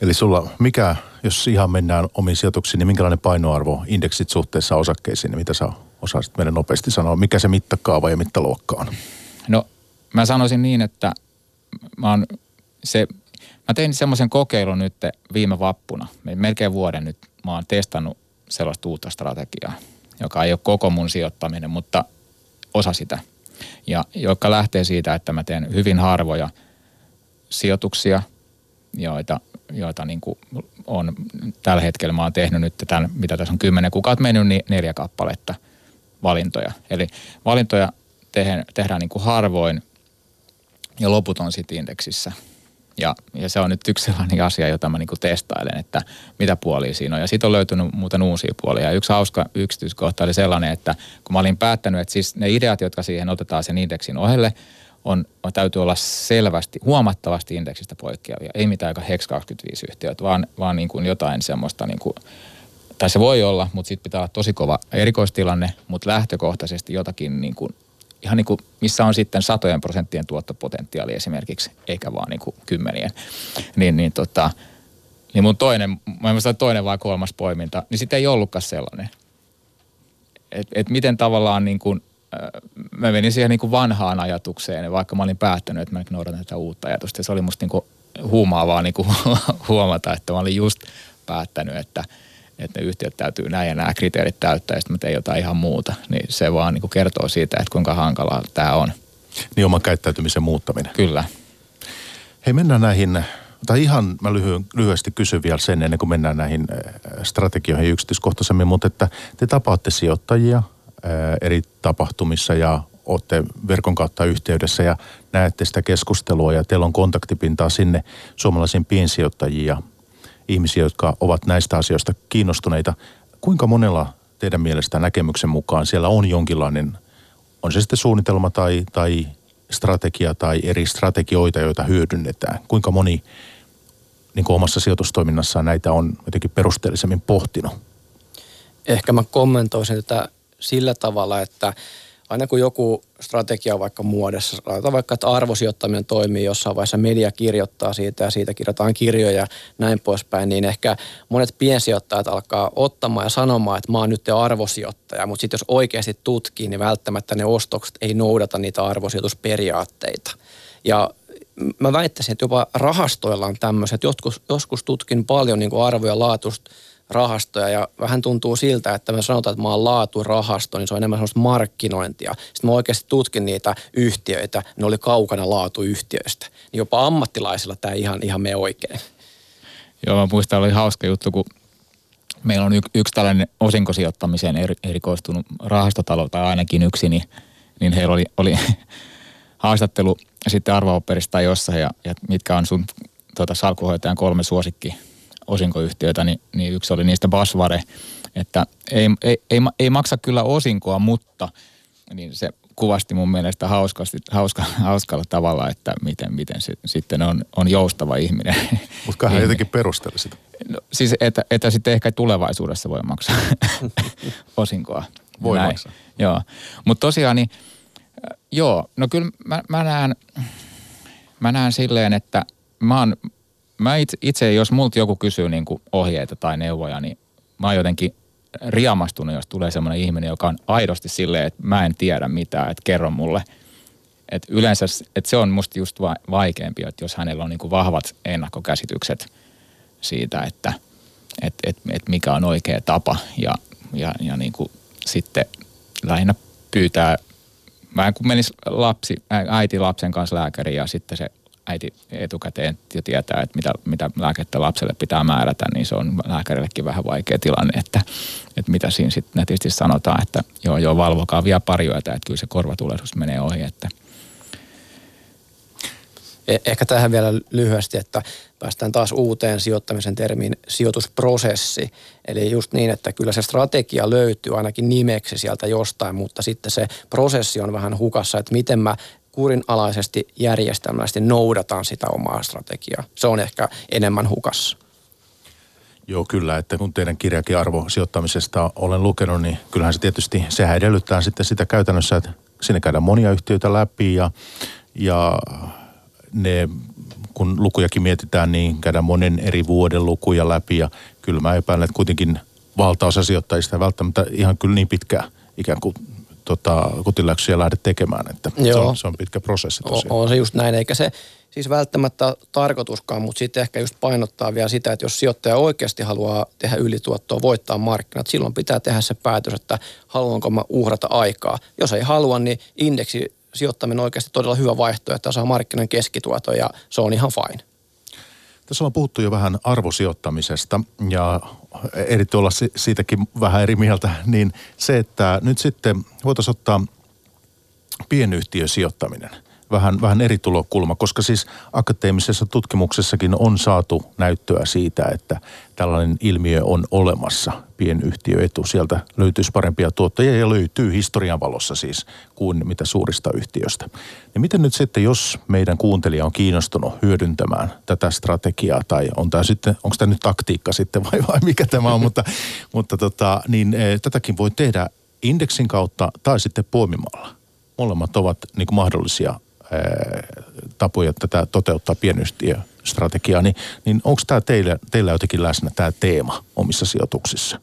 Eli sulla, mikä, jos ihan mennään omiin sijoituksiin, niin minkälainen painoarvo indeksit suhteessa osakkeisiin, niin mitä sä osaisit meidän nopeasti sanoa, mikä se mittakaava ja mittaluokka on? No mä sanoisin niin, että mä oon se Mä tein semmoisen kokeilun nyt viime vappuna. Melkein vuoden nyt mä oon testannut sellaista uutta strategiaa, joka ei ole koko mun sijoittaminen, mutta osa sitä. Ja joka lähtee siitä, että mä teen hyvin harvoja sijoituksia, joita, joita niin kuin on tällä hetkellä mä oon tehnyt nyt tämän, mitä tässä on kymmenen kuukautta mennyt, niin neljä kappaletta valintoja. Eli valintoja tehdään, tehdään niin kuin harvoin ja loput on sitten indeksissä – ja, ja se on nyt yksi sellainen asia, jota mä niinku testailen, että mitä puolia siinä on. Ja siitä on löytynyt muuten uusia puolia. Ja yksi hauska yksityiskohta oli sellainen, että kun mä olin päättänyt, että siis ne ideat, jotka siihen otetaan sen indeksin ohelle, on, on täytyy olla selvästi, huomattavasti indeksistä poikkeavia. Ei mitään aika HEX 25 yhtiöt, vaan, vaan niin kuin jotain semmoista niin kuin tai se voi olla, mutta sitten pitää olla tosi kova erikoistilanne, mutta lähtökohtaisesti jotakin niin kuin, ihan niin kuin, missä on sitten satojen prosenttien tuottopotentiaali esimerkiksi, eikä vaan niin kuin kymmenien. Niin, niin, tota, niin mun toinen, mä en toinen vai kolmas poiminta, niin sitten ei ollutkaan sellainen. Et, et miten tavallaan niin kuin, mä menin siihen niin kuin vanhaan ajatukseen, vaikka mä olin päättänyt, että mä noudatan tätä uutta ajatusta. Ja se oli musta niin kuin huumaavaa niin kuin huomata, että mä olin just päättänyt, että, että ne yhtiöt täytyy näin ja nämä kriteerit täyttää, ja sitten mä tein jotain ihan muuta. Niin se vaan niin kuin kertoo siitä, että kuinka hankalaa tämä on. Niin oman käyttäytymisen muuttaminen. Kyllä. Hei mennään näihin, tai ihan mä lyhy, lyhyesti kysyn vielä sen ennen kuin mennään näihin strategioihin yksityiskohtaisemmin, mutta että te tapaatte sijoittajia eri tapahtumissa ja olette verkon kautta yhteydessä ja näette sitä keskustelua ja teillä on kontaktipintaa sinne suomalaisiin piensijoittajiin ja ihmisiä, jotka ovat näistä asioista kiinnostuneita. Kuinka monella teidän mielestä näkemyksen mukaan siellä on jonkinlainen, on se sitten suunnitelma tai, tai strategia tai eri strategioita, joita hyödynnetään? Kuinka moni niin kuin omassa sijoitustoiminnassaan näitä on jotenkin perusteellisemmin pohtinut? Ehkä mä kommentoisin tätä sillä tavalla, että aina kun joku strategia on vaikka muodossa, laitetaan vaikka, että arvosijoittaminen toimii jossain vaiheessa, media kirjoittaa siitä ja siitä kirjoitetaan kirjoja ja näin poispäin, niin ehkä monet piensijoittajat alkaa ottamaan ja sanomaan, että mä oon nyt arvosijoittaja, mutta sitten jos oikeasti tutkii, niin välttämättä ne ostokset ei noudata niitä arvosijoitusperiaatteita. Ja mä väittäisin, että jopa rahastoilla on tämmöiset. Joskus, joskus tutkin paljon niin arvoja laatusta rahastoja ja vähän tuntuu siltä, että me sanotaan, että mä oon laaturahasto, niin se on enemmän sellaista markkinointia. Sitten mä oikeasti tutkin niitä yhtiöitä, ne oli kaukana laatuyhtiöistä. Niin jopa ammattilaisilla tämä ihan, ihan me oikein. Joo, mä muistan, oli hauska juttu, kun meillä on y- yksi tällainen osinkosijoittamiseen er- erikoistunut rahastotalo, tai ainakin yksi, niin, niin heillä oli, oli haastattelu sitten arvopaperista jossain, ja, ja mitkä on sun tuota, salkuhoitajan kolme suosikki osinkoyhtiöitä, niin, niin yksi oli niistä Basvare, että ei, ei, ei, ei maksa kyllä osinkoa, mutta niin se kuvasti mun mielestä hauskasti, hauska, hauskalla tavalla, että miten, miten se sitten on, on joustava ihminen. Mutta hän jotenkin perusteli sitä. No, siis että, että sitten ehkä tulevaisuudessa voi maksaa osinkoa. Voi Näin. maksaa. Joo, mutta tosiaan niin, joo, no kyllä mä, mä näen, mä näen silleen, että mä oon mä itse, itse, jos multa joku kysyy niin kuin ohjeita tai neuvoja, niin mä oon jotenkin riamastunut, jos tulee semmoinen ihminen, joka on aidosti silleen, että mä en tiedä mitään, että kerro mulle. Et yleensä että se on musta just va- vaikeampi, että jos hänellä on niin kuin vahvat ennakkokäsitykset siitä, että et, et, et mikä on oikea tapa ja, ja, ja niin kuin sitten lähinnä pyytää, mä kun menis lapsi, äiti lapsen kanssa lääkäriin ja sitten se äiti etukäteen jo tietää, että mitä, mitä lääkettä lapselle pitää määrätä, niin se on lääkärillekin vähän vaikea tilanne, että, että mitä siinä sitten netisti sanotaan, että joo, joo, valvokaa vielä pari että kyllä se korvatulehdus menee ohi, että e- Ehkä tähän vielä lyhyesti, että päästään taas uuteen sijoittamisen termiin sijoitusprosessi. Eli just niin, että kyllä se strategia löytyy ainakin nimeksi sieltä jostain, mutta sitten se prosessi on vähän hukassa, että miten mä kurinalaisesti järjestelmällisesti noudatan sitä omaa strategiaa. Se on ehkä enemmän hukassa. Joo, kyllä, että kun teidän kirjakin arvosijoittamisesta olen lukenut, niin kyllähän se tietysti, sehän edellyttää sitten sitä käytännössä, että sinne käydään monia yhtiöitä läpi ja, ja ne, kun lukujakin mietitään, niin käydään monen eri vuoden lukuja läpi ja kyllä mä epäilen, että kuitenkin valtaosa sijoittajista välttämättä ihan kyllä niin pitkä ikään kuin tota, kotiläksyjä lähde tekemään. Että se, on, se on pitkä prosessi tosiaan. On, on se just näin, eikä se siis välttämättä tarkoituskaan, mutta sitten ehkä just painottaa vielä sitä, että jos sijoittaja oikeasti haluaa tehdä ylituottoa, voittaa markkinat, silloin pitää tehdä se päätös, että haluanko mä uhrata aikaa. Jos ei halua, niin indeksi sijoittaminen on oikeasti todella hyvä vaihtoehto, että saa markkinan keskituoton ja se on ihan fine. Tässä on puhuttu jo vähän arvosijoittamisesta ja eri olla siitäkin vähän eri mieltä, niin se, että nyt sitten voitaisiin ottaa pienyhtiösijoittaminen. Vähän, vähän eri tulokulma, koska siis akateemisessa tutkimuksessakin on saatu näyttöä siitä, että tällainen ilmiö on olemassa, pienyhtiöetu. Sieltä löytyisi parempia tuottajia ja löytyy historian valossa siis kuin mitä suurista yhtiöistä. Ja miten nyt sitten, jos meidän kuuntelija on kiinnostunut hyödyntämään tätä strategiaa tai on tämä sitten, onko tämä nyt taktiikka sitten vai, vai mikä tämä on, mutta, mutta tota, niin e, tätäkin voi tehdä indeksin kautta tai sitten poimimalla. Molemmat ovat niin mahdollisia tapoja tätä toteuttaa pienyhtiöstrategiaa, niin, niin onko tämä teillä, teillä jotenkin läsnä tämä teema omissa sijoituksissa?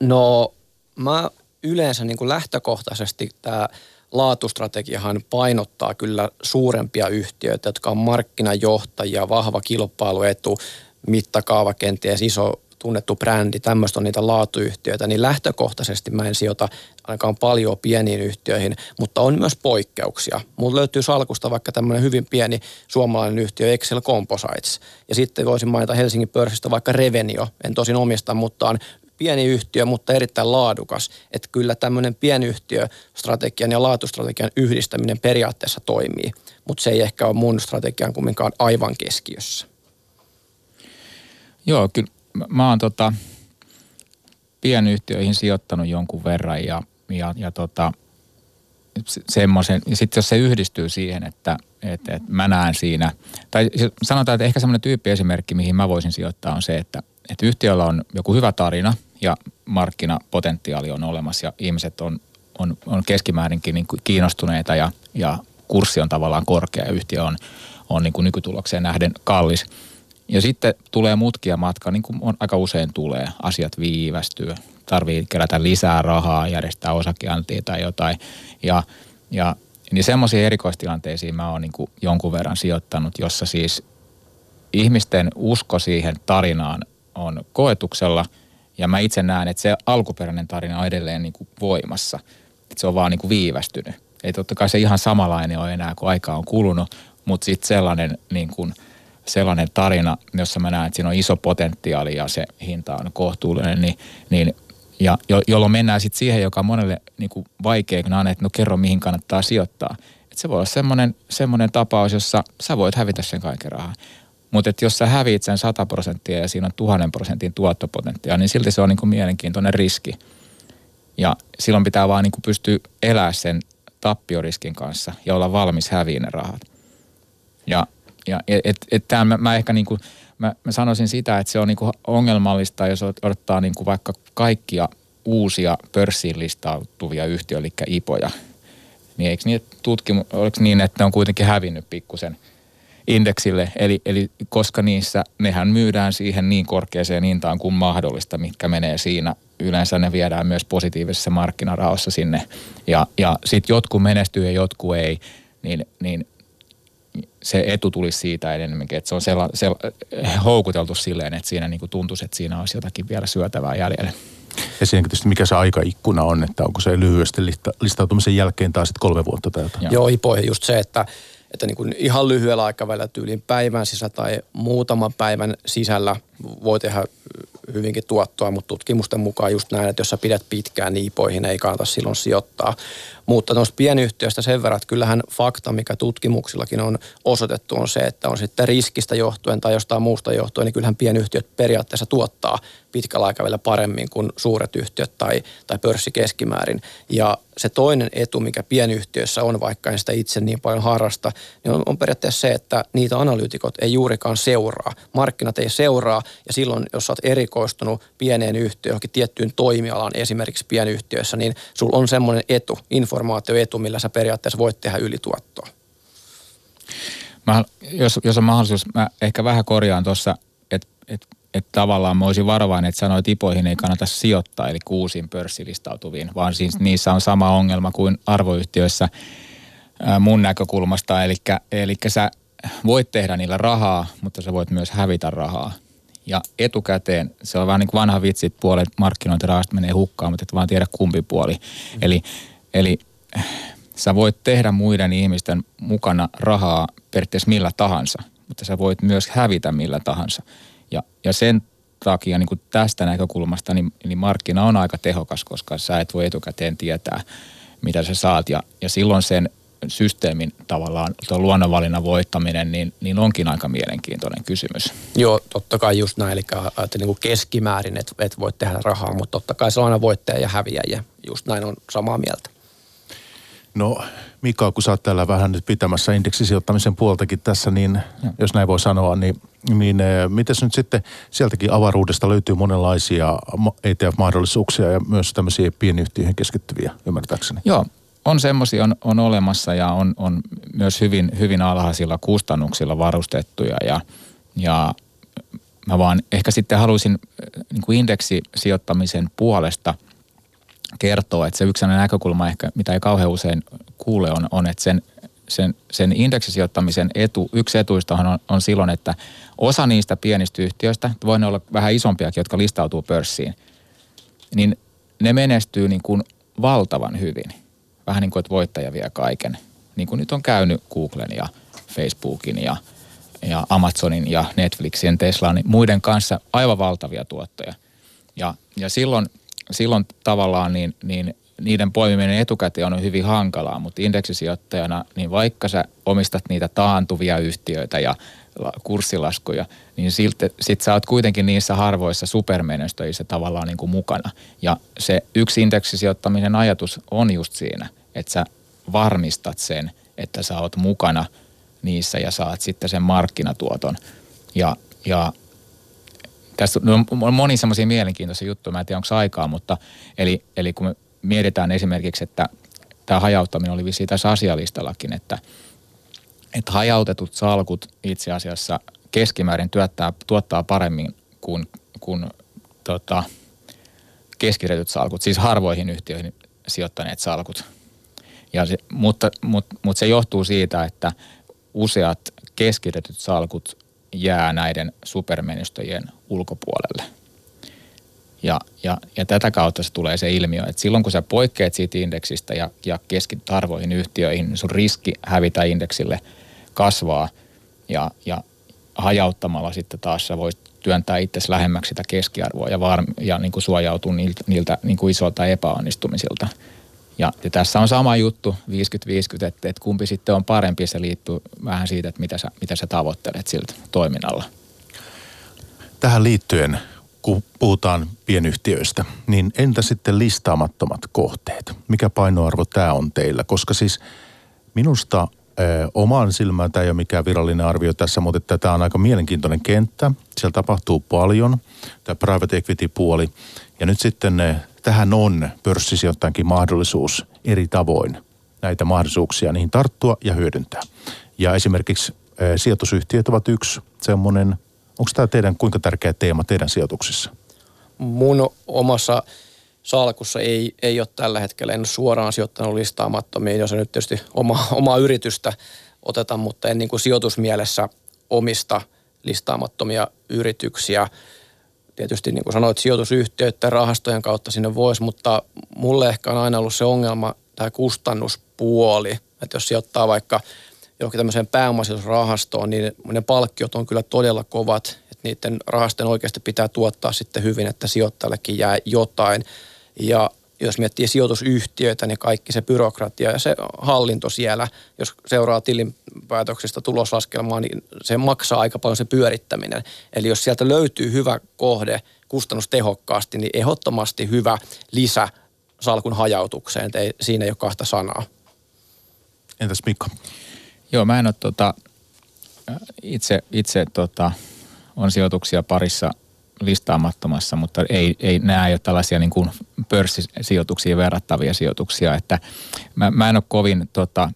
No mä yleensä niin kuin lähtökohtaisesti tämä laatustrategiahan painottaa kyllä suurempia yhtiöitä, jotka on markkinajohtajia, vahva kilpailuetu, mittakaava kenties iso tunnettu brändi, tämmöistä on niitä laatuyhtiöitä, niin lähtökohtaisesti mä en sijoita ainakaan paljon pieniin yhtiöihin, mutta on myös poikkeuksia. Mulla löytyy salkusta vaikka tämmöinen hyvin pieni suomalainen yhtiö Excel Composites. Ja sitten voisin mainita Helsingin pörssistä vaikka Revenio, en tosin omista, mutta on pieni yhtiö, mutta erittäin laadukas. Että kyllä tämmöinen pienyhtiöstrategian ja laatustrategian yhdistäminen periaatteessa toimii, mutta se ei ehkä ole mun strategian kumminkaan aivan keskiössä. Joo, kyllä mä oon tota, pienyhtiöihin sijoittanut jonkun verran ja, ja, ja tota, semmoisen, ja sitten jos se yhdistyy siihen, että, että, että mä näen siinä, tai sanotaan, että ehkä semmoinen tyyppiesimerkki, mihin mä voisin sijoittaa on se, että, että yhtiöllä on joku hyvä tarina ja markkinapotentiaali on olemassa ja ihmiset on, on, on keskimäärinkin niin kiinnostuneita ja, ja kurssi on tavallaan korkea ja yhtiö on, on niin kuin nykytulokseen nähden kallis – ja sitten tulee mutkia matka, niin kuin on, aika usein tulee. Asiat viivästyy, tarvii kerätä lisää rahaa, järjestää osakeantia tai jotain. Ja, ja niin semmoisiin erikoistilanteisiin mä oon niin kuin jonkun verran sijoittanut, jossa siis ihmisten usko siihen tarinaan on koetuksella. Ja mä itse näen, että se alkuperäinen tarina on edelleen niin kuin voimassa. Että se on vaan niin kuin viivästynyt. Ei totta kai se ihan samanlainen ole enää, kun aika on kulunut, mutta sitten sellainen niin kuin – sellainen tarina, jossa mä näen, että siinä on iso potentiaali ja se hinta on kohtuullinen, niin, niin ja jo, jolloin mennään sitten siihen, joka on monelle niin kuin vaikea, kun on, että no kerro mihin kannattaa sijoittaa. Et se voi olla semmoinen, semmoinen tapaus, jossa sä voit hävitä sen kaiken rahaa. Mutta jos sä häviit sen 100 prosenttia ja siinä on tuhannen prosentin tuottopotentiaali, niin silti se on niin kuin mielenkiintoinen riski. Ja silloin pitää vaan niin kuin pystyä elämään sen tappioriskin kanssa ja olla valmis häviin ne rahat. Ja ja et, et tämän mä, mä ehkä niin kuin, mä, mä sanoisin sitä, että se on niin kuin ongelmallista, jos odottaa niin kuin vaikka kaikkia uusia pörssiin listautuvia yhtiöitä, eli IPOja. Niin eikö niin, tutkimu, oliko niin, että ne on kuitenkin hävinnyt pikkusen indeksille, eli, eli koska niissä nehän myydään siihen niin korkeaseen hintaan kuin mahdollista, mitkä menee siinä. Yleensä ne viedään myös positiivisessa markkinaraossa sinne. Ja, ja sitten jotkut menestyy ja jotkut ei, niin, niin se etu tulisi siitä enemmänkin, että se on sella, sella, houkuteltu silleen, että siinä niin kuin tuntuisi, että siinä olisi jotakin vielä syötävää jäljellä. Ja siinä tietysti mikä se aikaikkuna on, että onko se lyhyesti lista, listautumisen jälkeen taas sitten kolme vuotta täältä. Joo, Joo Ipoihin just se, että, että niin kuin ihan lyhyellä aikavälillä tyyliin päivän sisällä tai muutaman päivän sisällä voi tehdä hyvinkin tuottoa, mutta tutkimusten mukaan just näin, että jos sä pidät pitkään niipoihin, ei kannata silloin sijoittaa. Mutta tuosta pienyhtiöstä sen verran, että kyllähän fakta, mikä tutkimuksillakin on osoitettu, on se, että on sitten riskistä johtuen tai jostain muusta johtuen, niin kyllähän pienyhtiöt periaatteessa tuottaa pitkällä aikavälillä paremmin kuin suuret yhtiöt tai, tai pörssi keskimäärin. Ja se toinen etu, mikä pienyhtiöissä on, vaikka en sitä itse niin paljon harrasta, niin on, on periaatteessa se, että niitä analyytikot ei juurikaan seuraa. Markkinat ei seuraa ja silloin, jos olet erikoistunut pieneen yhtiöön, johonkin tiettyyn toimialaan, esimerkiksi pienyhtiöissä, niin sulla on semmoinen etu, informaatioetu, millä sä periaatteessa voit tehdä ylituottoa. Mä, jos, jos on mahdollisuus, mä ehkä vähän korjaan tuossa, että et, et tavallaan mä olisin varovainen, että sanoit tipoihin ei kannata sijoittaa, eli kuusiin pörssilistautuviin, vaan siis niissä on sama ongelma kuin arvoyhtiöissä ää, mun näkökulmasta, eli, eli sä voit tehdä niillä rahaa, mutta sä voit myös hävitä rahaa. Ja etukäteen, se on vähän niin kuin vanha vitsi, että puolet markkinointirahasta menee hukkaan, mutta et vaan tiedä kumpi puoli. Mm. Eli, eli sä voit tehdä muiden ihmisten mukana rahaa periaatteessa millä tahansa, mutta sä voit myös hävitä millä tahansa. Ja, ja sen takia niin kuin tästä näkökulmasta niin, niin markkina on aika tehokas, koska sä et voi etukäteen tietää, mitä sä saat. Ja, ja silloin sen systeemin tavallaan tuo luonnonvalinnan voittaminen, niin, niin onkin aika mielenkiintoinen kysymys. Joo, totta kai just näin, eli että niin kuin keskimäärin et, et voi tehdä rahaa, mutta totta kai se on aina voittaja ja häviäjä. Just näin on samaa mieltä. No Mika, kun sä oot täällä vähän nyt pitämässä indeksisijoittamisen puoltakin tässä, niin ja. jos näin voi sanoa, niin, niin eh, miten nyt sitten sieltäkin avaruudesta löytyy monenlaisia ETF-mahdollisuuksia ja myös tämmöisiä pienyhtiöihin keskittyviä, ymmärtääkseni? Joo, on semmoisia on, on olemassa ja on, on myös hyvin, hyvin alhaisilla kustannuksilla varustettuja ja, ja mä vaan ehkä sitten haluaisin eh, niin kuin indeksisijoittamisen puolesta kertoa, että se yksi näkökulma ehkä, mitä ei kauhean usein kuule, on, on että sen, sen, sen indeksisijoittamisen etu, yksi etuista on, on silloin, että osa niistä pienistä yhtiöistä, voi ne olla vähän isompiakin, jotka listautuu pörssiin, niin ne menestyy niin kuin valtavan hyvin – vähän niin kuin, että voittaja vie kaiken. Niin kuin nyt on käynyt Googlen ja Facebookin ja, ja Amazonin ja Netflixin, Teslan, niin muiden kanssa aivan valtavia tuottoja. Ja, ja silloin, silloin tavallaan niin, niin niiden poimiminen etukäteen on hyvin hankalaa, mutta indeksisijoittajana, niin vaikka sä omistat niitä taantuvia yhtiöitä ja kurssilaskuja, niin silti sit sä oot kuitenkin niissä harvoissa supermenestyjissä tavallaan niin kuin mukana. Ja se yksi indeksisijoittamisen ajatus on just siinä, että sä varmistat sen, että sä oot mukana niissä ja saat sitten sen markkinatuoton. Ja, ja tässä on moni semmoisia mielenkiintoisia juttuja, mä en tiedä onko aikaa, mutta eli, eli kun me mietitään esimerkiksi, että tämä hajauttaminen oli vissiin tässä asialistallakin, että – että hajautetut salkut itse asiassa keskimäärin työttää, tuottaa paremmin kuin, kuin tota, keskiretyt salkut, siis harvoihin yhtiöihin sijoittaneet salkut. Ja se, mutta, mutta, mutta se johtuu siitä, että useat keskiretyt salkut jää näiden supermenestyjien ulkopuolelle. Ja, ja, ja tätä kautta se tulee se ilmiö, että silloin kun sä poikkeat siitä indeksistä ja, ja keskityt harvoihin yhtiöihin, niin sun riski hävitä indeksille – kasvaa ja, ja hajauttamalla sitten taas sä voit työntää itsesi lähemmäksi sitä keskiarvoa ja, var, ja niin kuin suojautua niiltä, niiltä niin kuin isolta epäonnistumisilta. Ja, ja tässä on sama juttu, 50-50, että, että kumpi sitten on parempi, se liittyy vähän siitä, että mitä sä, mitä sä tavoittelet siltä toiminnalla. Tähän liittyen, kun puhutaan pienyhtiöistä, niin entä sitten listaamattomat kohteet? Mikä painoarvo tämä on teillä? Koska siis minusta omaan silmään tämä ei ole mikään virallinen arvio tässä, mutta tämä on aika mielenkiintoinen kenttä. Siellä tapahtuu paljon, tämä private equity-puoli. Ja nyt sitten tähän on pörssisijoittajankin mahdollisuus eri tavoin näitä mahdollisuuksia niihin tarttua ja hyödyntää. Ja esimerkiksi sijoitusyhtiöt ovat yksi semmoinen, onko tämä teidän kuinka tärkeä teema teidän sijoituksissa? Mun omassa salkussa ei, ei ole tällä hetkellä, en suoraan sijoittanut listaamattomia, jos nyt tietysti oma, omaa yritystä otetaan, mutta en niin kuin sijoitusmielessä omista listaamattomia yrityksiä. Tietysti niin kuin sanoit, sijoitusyhtiöiden rahastojen kautta sinne voisi, mutta mulle ehkä on aina ollut se ongelma, tämä kustannuspuoli, että jos sijoittaa vaikka johonkin tämmöiseen pääomasijoitusrahastoon, niin ne palkkiot on kyllä todella kovat, että niiden rahastojen oikeasti pitää tuottaa sitten hyvin, että sijoittajallekin jää jotain. Ja jos miettii sijoitusyhtiöitä, niin kaikki se byrokratia ja se hallinto siellä, jos seuraa tilinpäätöksistä tuloslaskelmaa, niin se maksaa aika paljon se pyörittäminen. Eli jos sieltä löytyy hyvä kohde kustannustehokkaasti, niin ehdottomasti hyvä lisä salkun hajautukseen. Ei, siinä ei ole kahta sanaa. Entäs Mikko? Joo, mä en ole tota, itse, itse tota, on sijoituksia parissa – listaamattomassa, mutta ei, ei, nämä ei ole tällaisia niin kuin pörssisijoituksiin verrattavia sijoituksia, että mä, mä en ole kovin tota,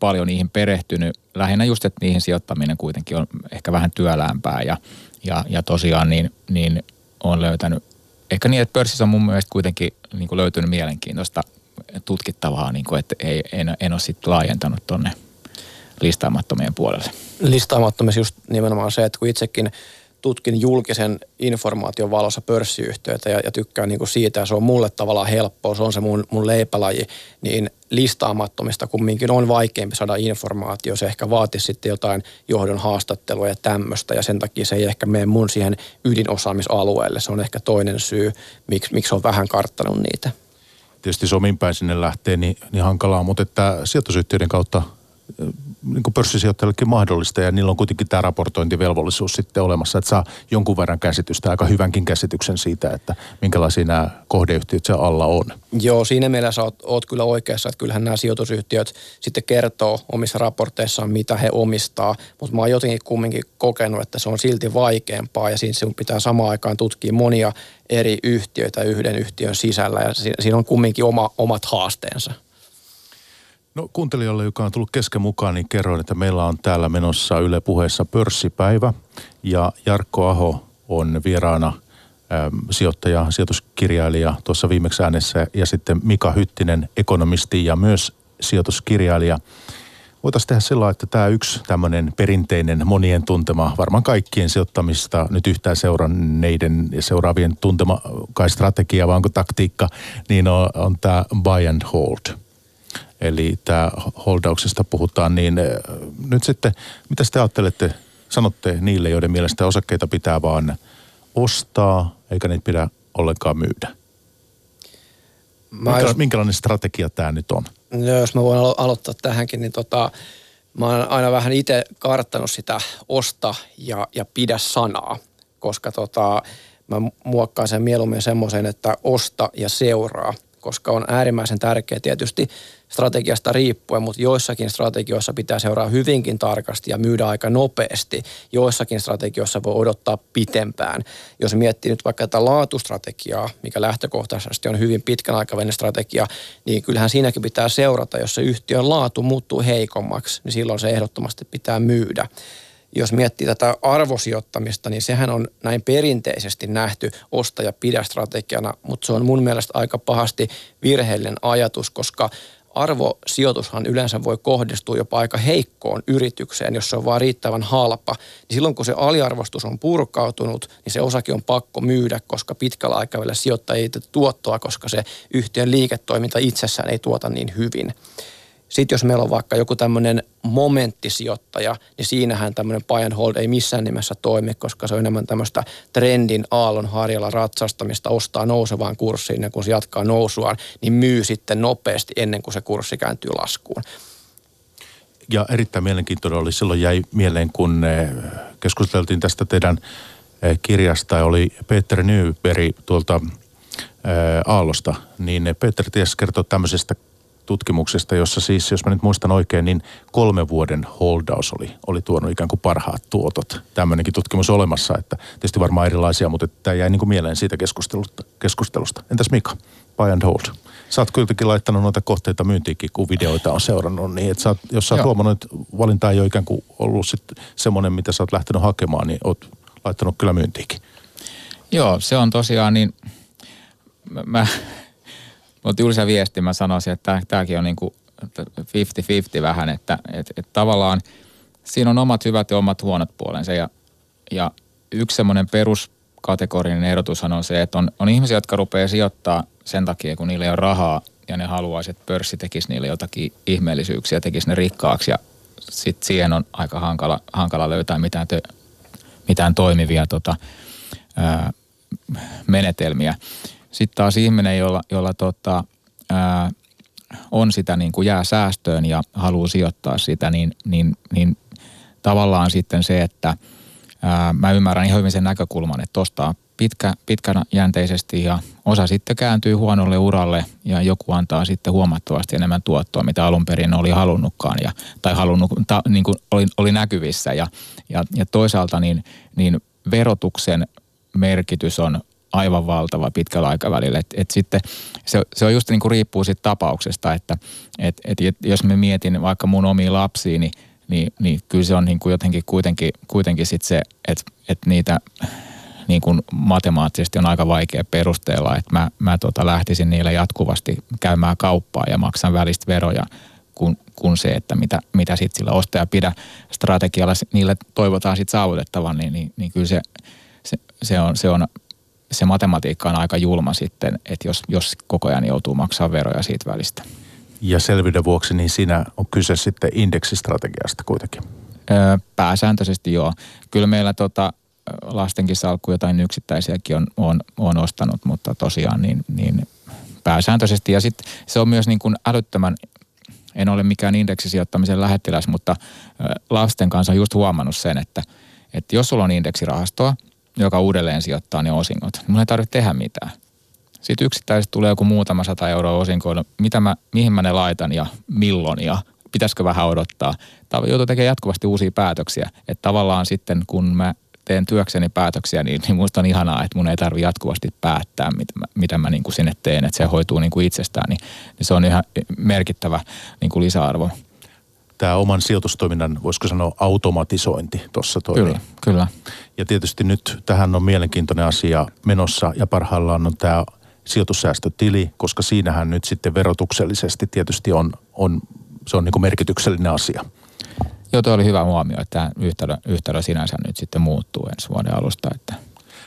paljon niihin perehtynyt. Lähinnä just, että niihin sijoittaminen kuitenkin on ehkä vähän työläämpää ja, ja, ja tosiaan niin, niin on löytänyt, ehkä niin, että pörssissä on mun mielestä kuitenkin niin kuin löytynyt mielenkiintoista tutkittavaa, niin kuin, että ei, en, en ole sitten laajentanut tuonne listaamattomien puolelle. Listaamattomissa just nimenomaan se, että kun itsekin – tutkin julkisen informaation valossa pörssiyhtiöitä ja, ja tykkään niin kuin siitä ja se on mulle tavallaan helppoa, se on se mun, mun leipälaji, niin listaamattomista kumminkin on vaikeampi saada informaatio. Se ehkä vaatisi sitten jotain johdon haastattelua ja tämmöistä ja sen takia se ei ehkä mene mun siihen ydinosaamisalueelle. Se on ehkä toinen syy, miksi, miksi on vähän karttanut niitä. tietysti somin päin sinne lähtee, niin, niin hankalaa, mutta että sijoitusyhtiöiden kautta niin kuin pörssisijoittajillekin mahdollista ja niillä on kuitenkin tämä raportointivelvollisuus sitten olemassa, että saa jonkun verran käsitystä, aika hyvänkin käsityksen siitä, että minkälaisia nämä kohdeyhtiöt siellä alla on. Joo, siinä mielessä oot, oot kyllä oikeassa, että kyllähän nämä sijoitusyhtiöt sitten kertoo omissa raporteissaan, mitä he omistaa, mutta mä oon jotenkin kumminkin kokenut, että se on silti vaikeampaa ja siinä sinun pitää samaan aikaan tutkia monia eri yhtiöitä yhden yhtiön sisällä ja siinä on kumminkin oma, omat haasteensa. No kuuntelijalle, joka on tullut kesken mukaan, niin kerroin, että meillä on täällä menossa Yle puheessa pörssipäivä. Ja Jarkko Aho on vieraana ähm, sijoittaja, sijoituskirjailija tuossa viimeksi äänessä. Ja sitten Mika Hyttinen, ekonomisti ja myös sijoituskirjailija. Voitaisiin tehdä sillä että tämä yksi tämmöinen perinteinen monien tuntema, varmaan kaikkien sijoittamista nyt yhtään seuranneiden ja seuraavien tuntema kai strategia, vaan taktiikka, niin on, on tämä buy and hold – eli tämä holdauksesta puhutaan, niin eh, nyt sitten, mitä te ajattelette, sanotte niille, joiden mielestä osakkeita pitää vaan ostaa, eikä niitä pidä ollenkaan myydä? Mä jos... Minkälainen strategia tämä nyt on? No, jos mä voin alo- aloittaa tähänkin, niin tota, mä oon aina vähän itse karttanut sitä osta ja, ja pidä sanaa, koska tota, mä muokkaan sen mieluummin semmoisen, että osta ja seuraa, koska on äärimmäisen tärkeää tietysti strategiasta riippuen, mutta joissakin strategioissa pitää seuraa hyvinkin tarkasti ja myydä aika nopeasti. Joissakin strategioissa voi odottaa pitempään. Jos miettii nyt vaikka tätä laatustrategiaa, mikä lähtökohtaisesti on hyvin pitkän aikavälin strategia, niin kyllähän siinäkin pitää seurata, jos se yhtiön laatu muuttuu heikommaksi, niin silloin se ehdottomasti pitää myydä jos miettii tätä arvosijoittamista, niin sehän on näin perinteisesti nähty ostaja pidä strategiana, mutta se on mun mielestä aika pahasti virheellinen ajatus, koska arvosijoitushan yleensä voi kohdistua jopa aika heikkoon yritykseen, jos se on vaan riittävän halpa. Niin silloin kun se aliarvostus on purkautunut, niin se osake on pakko myydä, koska pitkällä aikavälillä sijoittaja ei tuottoa, koska se yhtiön liiketoiminta itsessään ei tuota niin hyvin. Sitten jos meillä on vaikka joku tämmöinen momenttisijoittaja, niin siinähän tämmöinen buy and hold ei missään nimessä toimi, koska se on enemmän tämmöistä trendin aallon harjalla ratsastamista, ostaa nousevaan kurssiin ja kun se jatkaa nousuaan, niin myy sitten nopeasti ennen kuin se kurssi kääntyy laskuun. Ja erittäin mielenkiintoinen oli, silloin jäi mieleen, kun eh, keskusteltiin tästä teidän eh, kirjasta, oli Peter Nyberg tuolta eh, Aallosta, niin Peter ties kertoi tämmöisestä tutkimuksesta, jossa siis, jos mä nyt muistan oikein, niin kolme vuoden holdaus oli, oli tuonut ikään kuin parhaat tuotot. Tämmöinenkin tutkimus olemassa, että tietysti varmaan erilaisia, mutta tämä jäi niin kuin mieleen siitä keskustelusta. keskustelusta. Entäs Mika, buy and hold? Sä oot kuitenkin laittanut noita kohteita myyntiinkin, kun videoita on seurannut, niin että sä oot, jos sä oot huomannut, että valinta ei ole ikään kuin ollut sit semmoinen, mitä sä oot lähtenyt hakemaan, niin oot laittanut kyllä myyntiinkin. Joo, se on tosiaan niin, mä, mutta Julisa viesti mä sanoisin, että tämäkin on niin kuin 50-50 vähän, että et, et tavallaan siinä on omat hyvät ja omat huonot puolensa ja, ja yksi semmoinen peruskategorinen ehdotushan on se, että on, on ihmisiä, jotka rupeaa sijoittaa sen takia, kun niillä ei ole rahaa ja ne haluaisi, että pörssi tekisi niille jotakin ihmeellisyyksiä, tekisi ne rikkaaksi ja sitten siihen on aika hankala, hankala löytää mitään, tö, mitään toimivia tota, ää, menetelmiä. Sitten taas ihminen, jolla, jolla tota, ää, on sitä niin kuin jää säästöön ja haluaa sijoittaa sitä, niin, niin, niin tavallaan sitten se, että ää, mä ymmärrän ihan hyvin sen näkökulman, että ostaa pitkä, pitkäjänteisesti ja osa sitten kääntyy huonolle uralle ja joku antaa sitten huomattavasti enemmän tuottoa, mitä alun perin oli halunnutkaan ja, tai halunnut, ta, niin kuin oli, oli näkyvissä. Ja, ja, ja toisaalta niin, niin verotuksen merkitys on aivan valtava pitkällä aikavälillä. Et, et sitten se, se on just niin kuin riippuu siitä tapauksesta, että et, et, jos me mietin vaikka mun omiin lapsiin, niin, niin, niin kyllä se on niin kuin jotenkin kuitenkin, kuitenkin sit se, että et niitä niin kuin matemaattisesti on aika vaikea perusteella, että mä, mä tota lähtisin niille jatkuvasti käymään kauppaa ja maksan välistä veroja, kun, kun se, että mitä, mitä sitten sillä ostaja pidä strategialla niille toivotaan sitten saavutettavan, niin, niin, niin kyllä se, se, se, on, se on se matematiikka on aika julma sitten, että jos, jos koko ajan joutuu maksaa veroja siitä välistä. Ja selvyyden vuoksi, niin siinä on kyse sitten indeksistrategiasta kuitenkin. Öö, pääsääntöisesti joo. Kyllä meillä tota, lastenkin salkku jotain yksittäisiäkin on, on, on ostanut, mutta tosiaan niin, niin pääsääntöisesti. Ja sitten se on myös niin kuin älyttömän, en ole mikään indeksisijoittamisen lähettiläs, mutta lasten kanssa on just huomannut sen, että, että jos sulla on indeksirahastoa, joka uudelleen sijoittaa ne osingot, mun ei tarvitse tehdä mitään. Sitten yksittäisesti tulee joku muutama sata euroa osinkoilla, mitä mä, mihin mä ne laitan ja milloin ja pitäisikö vähän odottaa. Joutuu tekemään jatkuvasti uusia päätöksiä. Että tavallaan sitten kun mä teen työkseni päätöksiä, niin, niin musta on ihanaa, että mun ei tarvi jatkuvasti päättää, mitä mä, mitä mä niin kuin sinne teen, että se hoituu niin kuin itsestään, niin, niin se on ihan merkittävä niin kuin lisäarvo. Tämä oman sijoitustoiminnan, voisiko sanoa, automatisointi tuossa toimii. Kyllä, kyllä. Ja tietysti nyt tähän on mielenkiintoinen asia menossa ja parhaillaan on tämä sijoitussäästötili, koska siinähän nyt sitten verotuksellisesti tietysti on, on se on niin kuin merkityksellinen asia. Joo, tuo oli hyvä huomio, että tämä yhtälö, yhtälö sinänsä nyt sitten muuttuu ensi vuoden alusta. Että.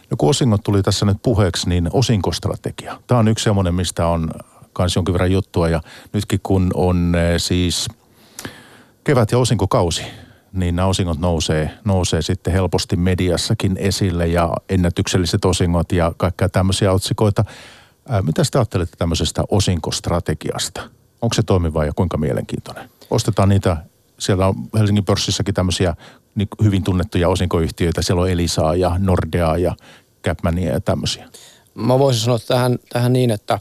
No kun osingot tuli tässä nyt puheeksi, niin osinkostrategia. Tämä on yksi semmoinen, mistä on myös jonkin verran juttua ja nytkin kun on eh, siis kevät- ja osinkokausi, niin nämä osingot nousee, nousee sitten helposti mediassakin esille ja ennätykselliset osingot ja kaikkea tämmöisiä otsikoita. Ää, mitä te ajattelette tämmöisestä osinkostrategiasta? Onko se toimiva ja kuinka mielenkiintoinen? Ostetaan niitä, siellä on Helsingin pörssissäkin tämmöisiä niin hyvin tunnettuja osinkoyhtiöitä. Siellä on Elisaa ja Nordeaa ja Capmania ja tämmöisiä. Mä voisin sanoa tähän, tähän niin, että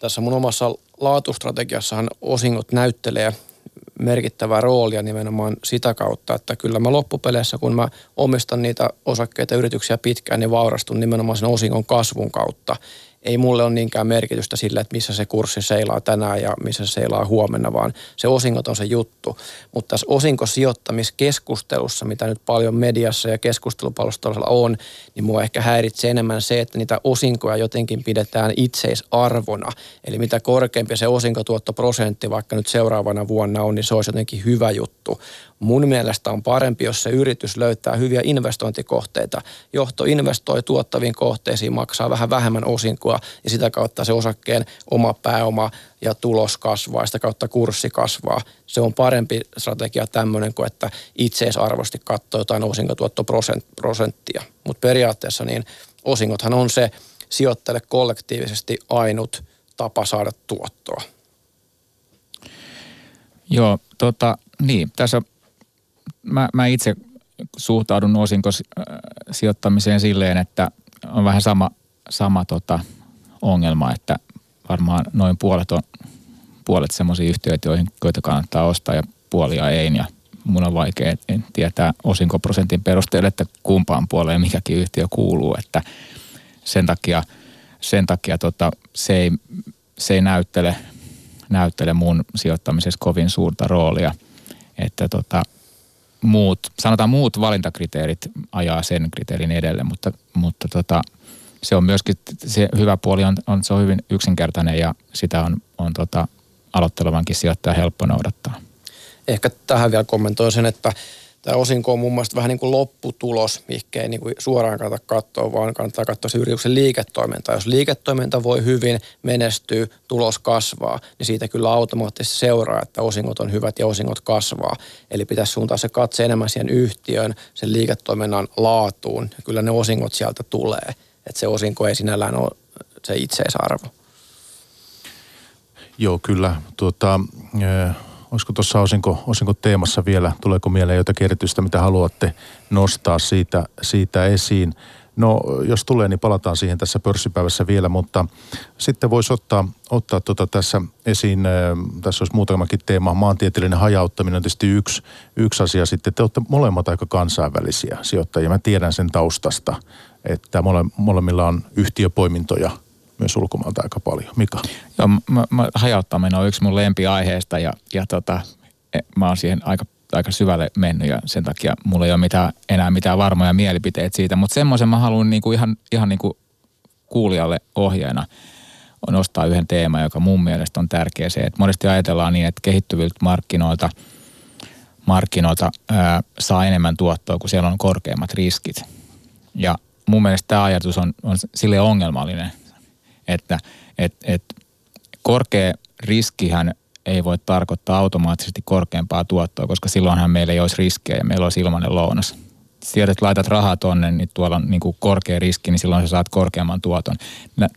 tässä mun omassa laatustrategiassahan osingot näyttelee merkittävää roolia nimenomaan sitä kautta, että kyllä mä loppupeleissä, kun mä omistan niitä osakkeita yrityksiä pitkään, niin vaurastun nimenomaan sen osingon kasvun kautta ei mulle ole niinkään merkitystä sillä, että missä se kurssi seilaa tänään ja missä se seilaa huomenna, vaan se osingot on se juttu. Mutta tässä osinkosijoittamiskeskustelussa, mitä nyt paljon mediassa ja keskustelupalstoilla on, niin mua ehkä häiritsee enemmän se, että niitä osinkoja jotenkin pidetään itseisarvona. Eli mitä korkeampi se osinkotuottoprosentti vaikka nyt seuraavana vuonna on, niin se olisi jotenkin hyvä juttu. Mun mielestä on parempi, jos se yritys löytää hyviä investointikohteita. Johto investoi tuottaviin kohteisiin, maksaa vähän vähemmän osinkoa ja sitä kautta se osakkeen oma pääoma ja tulos kasvaa, sitä kautta kurssi kasvaa. Se on parempi strategia tämmöinen kuin, että itseisarvosti katsoo jotain osinkotuottoprosenttia. Mutta periaatteessa niin osingothan on se sijoittajalle kollektiivisesti ainut tapa saada tuottoa. Joo, tota, niin, tässä mä, mä itse suhtaudun osinkosijoittamiseen silleen, että on vähän sama, sama tota ongelma, että varmaan noin puolet on puolet semmoisia yhtiöitä, joita kannattaa ostaa ja puolia ei. Ja mun on vaikea tietää osinkoprosentin perusteella, että kumpaan puoleen mikäkin yhtiö kuuluu, että sen takia, sen takia tota, se, ei, se ei näyttele, näyttele mun sijoittamisessa kovin suurta roolia. Että tota, muut, sanotaan muut valintakriteerit ajaa sen kriteerin edelle, mutta, mutta tota, se on myöskin, se hyvä puoli on, on, se on hyvin yksinkertainen ja sitä on, on tota, aloittelevankin sijoittaja helppo noudattaa. Ehkä tähän vielä kommentoin sen, että Tämä osinko on mun mielestä vähän niin kuin lopputulos, mikä ei niin kuin suoraan kannata katsoa, vaan kannattaa katsoa se yrityksen liiketoiminta. Jos liiketoiminta voi hyvin, menestyy, tulos kasvaa, niin siitä kyllä automaattisesti seuraa, että osingot on hyvät ja osingot kasvaa. Eli pitäisi suuntaa se katse enemmän siihen yhtiön, sen liiketoiminnan laatuun. Ja kyllä ne osingot sieltä tulee. Että se osinko ei sinällään ole se itseisarvo. Joo, kyllä. Tuota, olisiko tuossa osinko, osinko teemassa vielä, tuleeko mieleen jotakin erityistä, mitä haluatte nostaa siitä, siitä esiin? No, jos tulee, niin palataan siihen tässä pörssipäivässä vielä, mutta sitten voisi ottaa, ottaa tuota tässä esiin, tässä olisi muutamakin teema, maantieteellinen hajauttaminen on tietysti yksi, yksi asia sitten. Te olette molemmat aika kansainvälisiä sijoittajia, mä tiedän sen taustasta, että mole, molemmilla on yhtiöpoimintoja – myös ulkomailta aika paljon. Mika? Joo, mä, mä, hajauttaminen on yksi mun lempiaiheesta ja, ja tota, e, mä oon siihen aika, aika syvälle mennyt ja sen takia mulla ei ole mitään, enää mitään varmoja mielipiteitä siitä. Mutta semmoisen mä haluan niinku ihan, ihan niinku kuulijalle ohjeena on nostaa yhden teeman, joka mun mielestä on tärkeä se, että monesti ajatellaan niin, että kehittyviltä markkinoilta, markkinoilta ää, saa enemmän tuottoa, kun siellä on korkeimmat riskit. Ja mun mielestä tämä ajatus on, on sille ongelmallinen että et, et korkea riskihän ei voi tarkoittaa automaattisesti korkeampaa tuottoa, koska silloinhan meillä ei olisi riskejä ja meillä olisi ilmainen lounas. Sieltä, että laitat rahaa tonne, niin tuolla on niin kuin korkea riski, niin silloin sä saat korkeamman tuoton.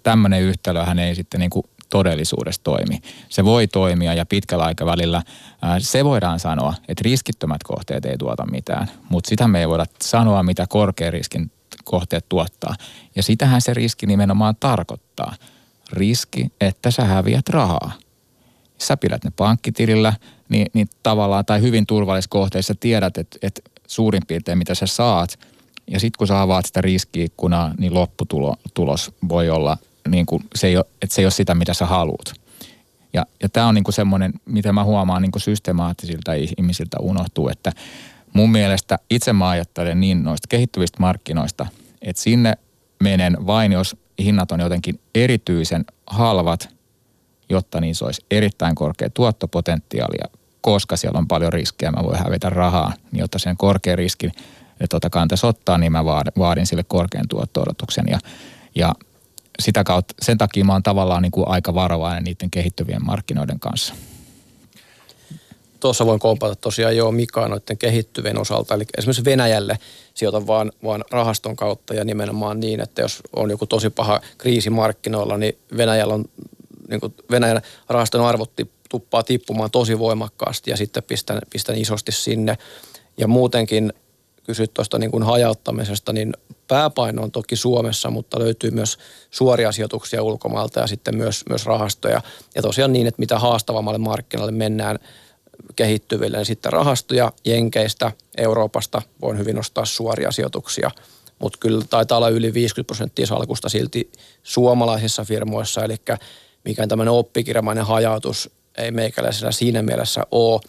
Tämmöinen yhtälöhän ei sitten niin kuin todellisuudessa toimi. Se voi toimia ja pitkällä aikavälillä ää, se voidaan sanoa, että riskittömät kohteet ei tuota mitään, mutta sitä me ei voida sanoa, mitä korkean riskin kohteet tuottaa. Ja sitähän se riski nimenomaan tarkoittaa. Riski, että sä häviät rahaa. Sä pidät ne pankkitilillä, niin, niin tavallaan, tai hyvin turvallisissa kohteissa tiedät, että, että suurin piirtein mitä sä saat. Ja sitten kun sä avaat sitä riskiikkunaa, niin lopputulos voi olla, niin kuin, se ei ole, että se ei ole sitä, mitä sä haluat. Ja, ja tämä on niin semmoinen, mitä mä huomaan niin systemaattisilta ihmisiltä unohtuu, että mun mielestä itse mä ajattelen niin noista kehittyvistä markkinoista, että sinne menen vain, jos hinnat on jotenkin erityisen halvat, jotta niissä olisi erittäin korkea tuottopotentiaalia, koska siellä on paljon riskejä, mä voin hävitä rahaa, niin jotta sen korkean riskin tota kantaisi ottaa, niin mä vaadin sille korkean tuotto-odotuksen. Ja, ja sitä kautta, sen takia mä oon tavallaan niin kuin aika varovainen niiden kehittyvien markkinoiden kanssa. Tuossa voin kompata tosiaan jo Mika noiden kehittyvien osalta. Eli esimerkiksi Venäjälle sijoitan vaan, vaan rahaston kautta ja nimenomaan niin, että jos on joku tosi paha kriisi markkinoilla, niin Venäjällä on niin kuin Venäjän rahaston arvot tuppaa tippumaan tosi voimakkaasti ja sitten pistän, pistän isosti sinne. Ja muutenkin kysyt tuosta niin kuin hajauttamisesta, niin pääpaino on toki Suomessa, mutta löytyy myös suoria sijoituksia ulkomailta ja sitten myös, myös rahastoja. Ja tosiaan niin, että mitä haastavammalle markkinalle mennään kehittyville, niin sitten rahastoja Jenkeistä, Euroopasta voin hyvin ostaa suoria sijoituksia. Mutta kyllä taitaa olla yli 50 prosenttia salkusta silti suomalaisissa firmoissa, eli mikään tämmöinen oppikirjamainen hajautus ei meikäläisellä siinä mielessä ole,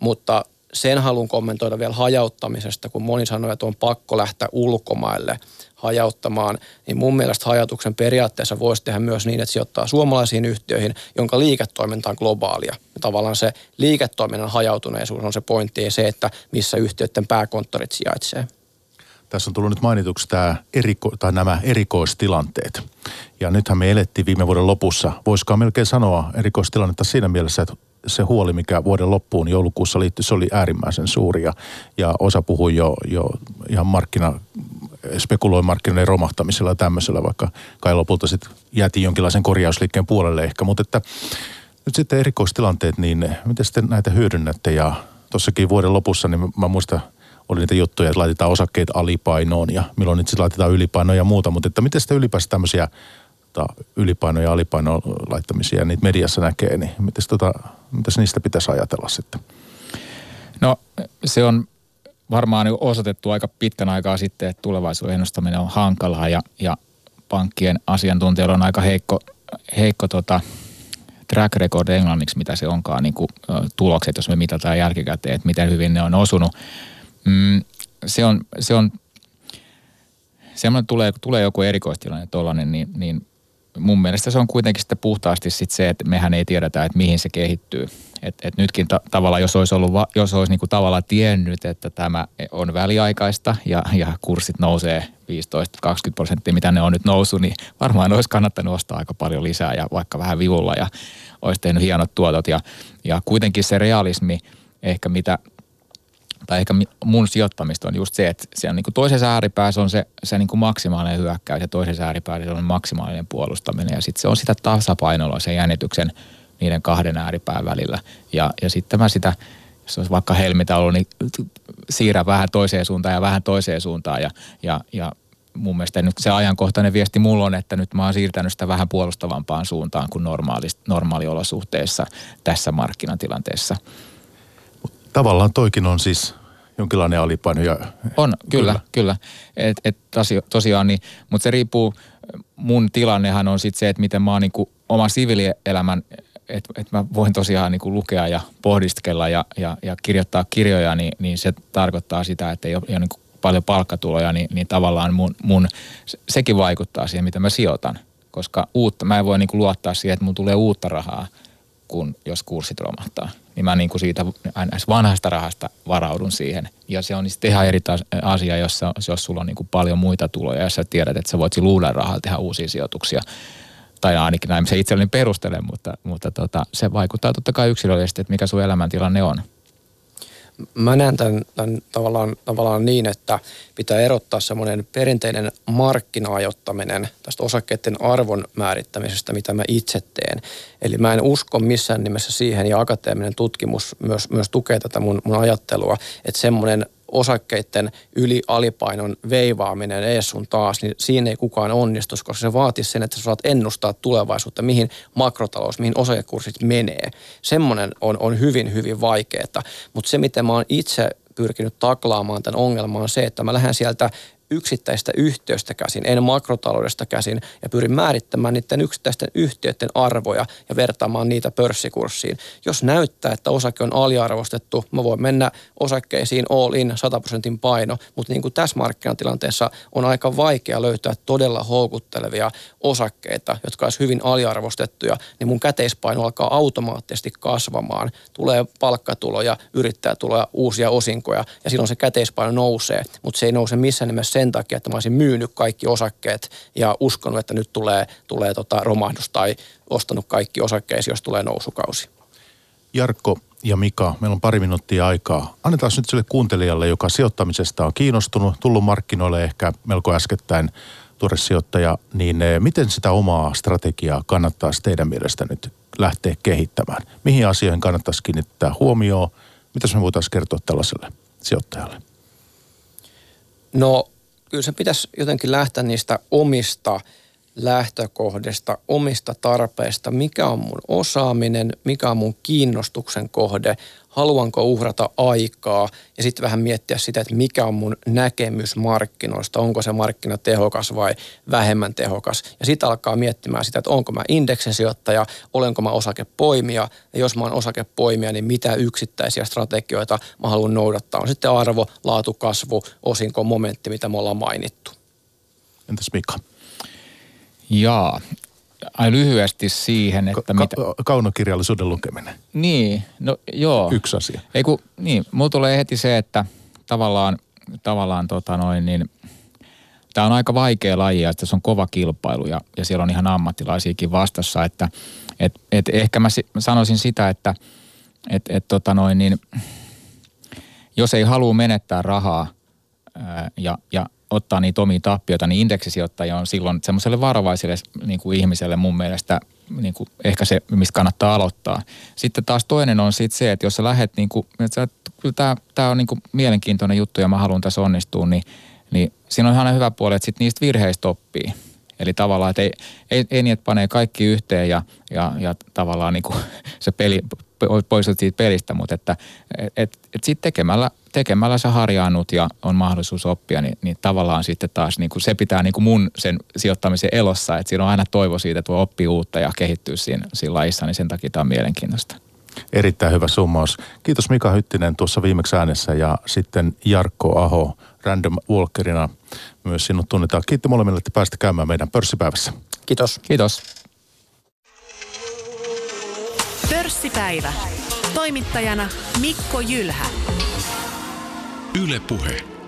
mutta sen haluan kommentoida vielä hajauttamisesta, kun moni sanoo, että on pakko lähteä ulkomaille hajauttamaan, niin mun mielestä hajautuksen periaatteessa voisi tehdä myös niin, että sijoittaa suomalaisiin yhtiöihin, jonka liiketoiminta on globaalia. Ja tavallaan se liiketoiminnan hajautuneisuus on se pointti, ei se, että missä yhtiöiden pääkonttorit sijaitsee. Tässä on tullut nyt mainituksi tämä eriko, tai nämä erikoistilanteet. Ja nythän me elettiin viime vuoden lopussa, voisikaan melkein sanoa erikoistilannetta siinä mielessä, että se huoli, mikä vuoden loppuun joulukuussa liittyi, se oli äärimmäisen suuri ja, ja osa puhui jo, jo ihan markkina, spekuloi markkinoiden romahtamisella ja tämmöisellä, vaikka kai lopulta sitten jäätiin jonkinlaisen korjausliikkeen puolelle ehkä, mutta että nyt sitten erikoistilanteet, niin miten sitten näitä hyödynnätte? Ja tuossakin vuoden lopussa, niin mä muistan, oli niitä juttuja, että laitetaan osakkeet alipainoon ja milloin nyt sitten laitetaan ylipainoon ja muuta, mutta että miten sitten ylipäänsä tämmöisiä tota, ylipaino- ja alipaino laittamisia niitä mediassa näkee, niin mitäs, tota, mitäs niistä pitäisi ajatella sitten? No se on varmaan osoitettu aika pitkän aikaa sitten, että tulevaisuuden ennustaminen on hankalaa ja, ja pankkien asiantuntijoilla on aika heikko, heikko tota, track record englanniksi, mitä se onkaan, niin kuin, tulokset, jos me mitataan jälkikäteen, että miten hyvin ne on osunut. Mm, se on, se on semmoinen tulee, tulee joku erikoistilanne tuollainen, niin, niin mun mielestä se on kuitenkin sitten puhtaasti sit se, että mehän ei tiedetä, että mihin se kehittyy. Et, et nytkin ta- tavallaan, jos olisi, ollut, jos olisi niinku tavallaan tiennyt, että tämä on väliaikaista ja, ja kurssit nousee 15-20 prosenttia, mitä ne on nyt noussut, niin varmaan olisi kannattanut ostaa aika paljon lisää ja vaikka vähän vivulla ja olisi tehnyt hienot tuotot. Ja, ja kuitenkin se realismi ehkä mitä tai ehkä mun sijoittamista on just se, että on niin kuin toisessa ääripäässä on se, se niin kuin maksimaalinen hyökkäys ja toisessa ääripäässä on maksimaalinen puolustaminen ja sitten se on sitä tasapainolla sen jännityksen niiden kahden ääripään välillä. Ja, ja sitten mä sitä, jos olisi vaikka helmitalo, niin siirrän vähän toiseen suuntaan ja vähän toiseen suuntaan ja, ja, ja mun mielestä nyt se ajankohtainen viesti mulla on, että nyt mä oon siirtänyt sitä vähän puolustavampaan suuntaan kuin normaaliolosuhteissa tässä markkinatilanteessa. Tavallaan toikin on siis jonkinlainen alipaino. Ja, on, kyllä, kyllä. kyllä. Et, et tosiaan niin, mutta se riippuu, mun tilannehan on sitten se, että miten mä oon niinku oma siviilielämän, että et mä voin tosiaan niinku lukea ja pohdiskella ja, ja, ja kirjoittaa kirjoja, niin, niin se tarkoittaa sitä, että ei ole, ei ole niinku paljon palkkatuloja, niin, niin tavallaan mun, mun, sekin vaikuttaa siihen, mitä mä sijoitan. Koska uutta, mä en voi niinku luottaa siihen, että mun tulee uutta rahaa, kun jos kurssit romahtaa niin mä niin kuin siitä vanhasta rahasta varaudun siihen. Ja se on sitten ihan eri asia, jos, jos sulla on niin kuin paljon muita tuloja ja sä tiedät, että sä voit sillä rahalla tehdä uusia sijoituksia. Tai ainakin näin se itselleni perustelen, mutta, mutta tota, se vaikuttaa totta kai yksilöllisesti, että mikä sun elämäntilanne on. Mä näen tämän, tämän tavallaan, tavallaan niin, että pitää erottaa semmoinen perinteinen markkina-ajottaminen tästä osakkeiden arvon määrittämisestä, mitä mä itse teen. Eli mä en usko missään nimessä siihen, ja akateeminen tutkimus myös, myös tukee tätä mun, mun ajattelua, että semmoinen osakkeiden yli-alipainon veivaaminen ees sun taas, niin siinä ei kukaan onnistu, koska se vaatii sen, että sä saat ennustaa tulevaisuutta, mihin makrotalous, mihin osakekurssit menee. Semmoinen on, on hyvin, hyvin vaikeaa. Mutta se, miten mä oon itse pyrkinyt taklaamaan tämän ongelman on se, että mä lähden sieltä yksittäistä yhtiöstä käsin, en makrotaloudesta käsin, ja pyrin määrittämään niiden yksittäisten yhtiöiden arvoja ja vertaamaan niitä pörssikurssiin. Jos näyttää, että osake on aliarvostettu, mä voin mennä osakkeisiin all in 100 prosentin paino, mutta niin kuin tässä markkinatilanteessa on aika vaikea löytää todella houkuttelevia osakkeita, jotka olisi hyvin aliarvostettuja, niin mun käteispaino alkaa automaattisesti kasvamaan. Tulee palkkatuloja, yrittäjätuloja, uusia osinkoja, ja silloin se käteispaino nousee, mutta se ei nouse missään nimessä sen takia, että mä olisin myynyt kaikki osakkeet ja uskonut, että nyt tulee, tulee tota romahdus tai ostanut kaikki osakkeisiin, jos tulee nousukausi. Jarkko ja Mika, meillä on pari minuuttia aikaa. Annetaan nyt sille kuuntelijalle, joka sijoittamisesta on kiinnostunut, tullut markkinoille ehkä melko äskettäin tuore sijoittaja, niin eh, miten sitä omaa strategiaa kannattaisi teidän mielestä nyt lähteä kehittämään? Mihin asioihin kannattaisi kiinnittää huomioon? Mitä me voitaisiin kertoa tällaiselle sijoittajalle? No kyllä se pitäisi jotenkin lähteä niistä omista lähtökohdista, omista tarpeista, mikä on mun osaaminen, mikä on mun kiinnostuksen kohde, haluanko uhrata aikaa ja sitten vähän miettiä sitä, että mikä on mun näkemys markkinoista, onko se markkina tehokas vai vähemmän tehokas. Ja sitten alkaa miettimään sitä, että onko mä indeksisijoittaja, olenko mä osakepoimija ja jos mä oon osakepoimija, niin mitä yksittäisiä strategioita mä haluan noudattaa. On sitten arvo, laatu, kasvu, osinko, momentti, mitä me ollaan mainittu. Entäs Mika? Jaa, ai lyhyesti siihen, että Ka- mitä... kaunokirjallisuuden lukeminen. Niin, no joo. Yksi asia. Ei kun, niin, mulla tulee heti se, että tavallaan, tavallaan tota noin, niin tämä on aika vaikea laji, että se on kova kilpailu ja, ja siellä on ihan ammattilaisiakin vastassa, että et, et ehkä mä si- sanoisin sitä, että et, et tota noin, niin, jos ei halua menettää rahaa ää, ja, ja ottaa niitä omia tappioita, niin indeksisijoittaja on silloin semmoiselle varovaiselle niin kuin ihmiselle mun mielestä niin kuin ehkä se, mistä kannattaa aloittaa. Sitten taas toinen on sitten se, että jos sä lähdet, niin kuin, että kyllä tämä, tämä on niin kuin mielenkiintoinen juttu ja mä haluan tässä onnistua, niin, niin siinä on ihan hyvä puoli, että sit niistä virheistä oppii. Eli tavallaan, että ei, ei, ei niin, että panee kaikki yhteen ja, ja, ja tavallaan niin kuin se peli, poistut siitä pelistä, mutta että et, et, et sitten tekemällä, tekemällä sä harjaannut ja on mahdollisuus oppia, niin, niin tavallaan sitten taas niin kuin se pitää niin kuin mun sen sijoittamisen elossa, että siinä on aina toivo siitä, että voi oppia uutta ja kehittyä siinä, siinä lajissa, niin sen takia tämä on mielenkiintoista. Erittäin hyvä summaus. Kiitos Mika Hyttinen tuossa viimeksi äänessä ja sitten Jarkko Aho Random Walkerina. Myös sinut tunnetaan. Kiitti molemmille, että pääsitte käymään meidän pörssipäivässä. Kiitos. Kiitos. Pörssipäivä. Toimittajana Mikko Jylhä. Yle Puhe.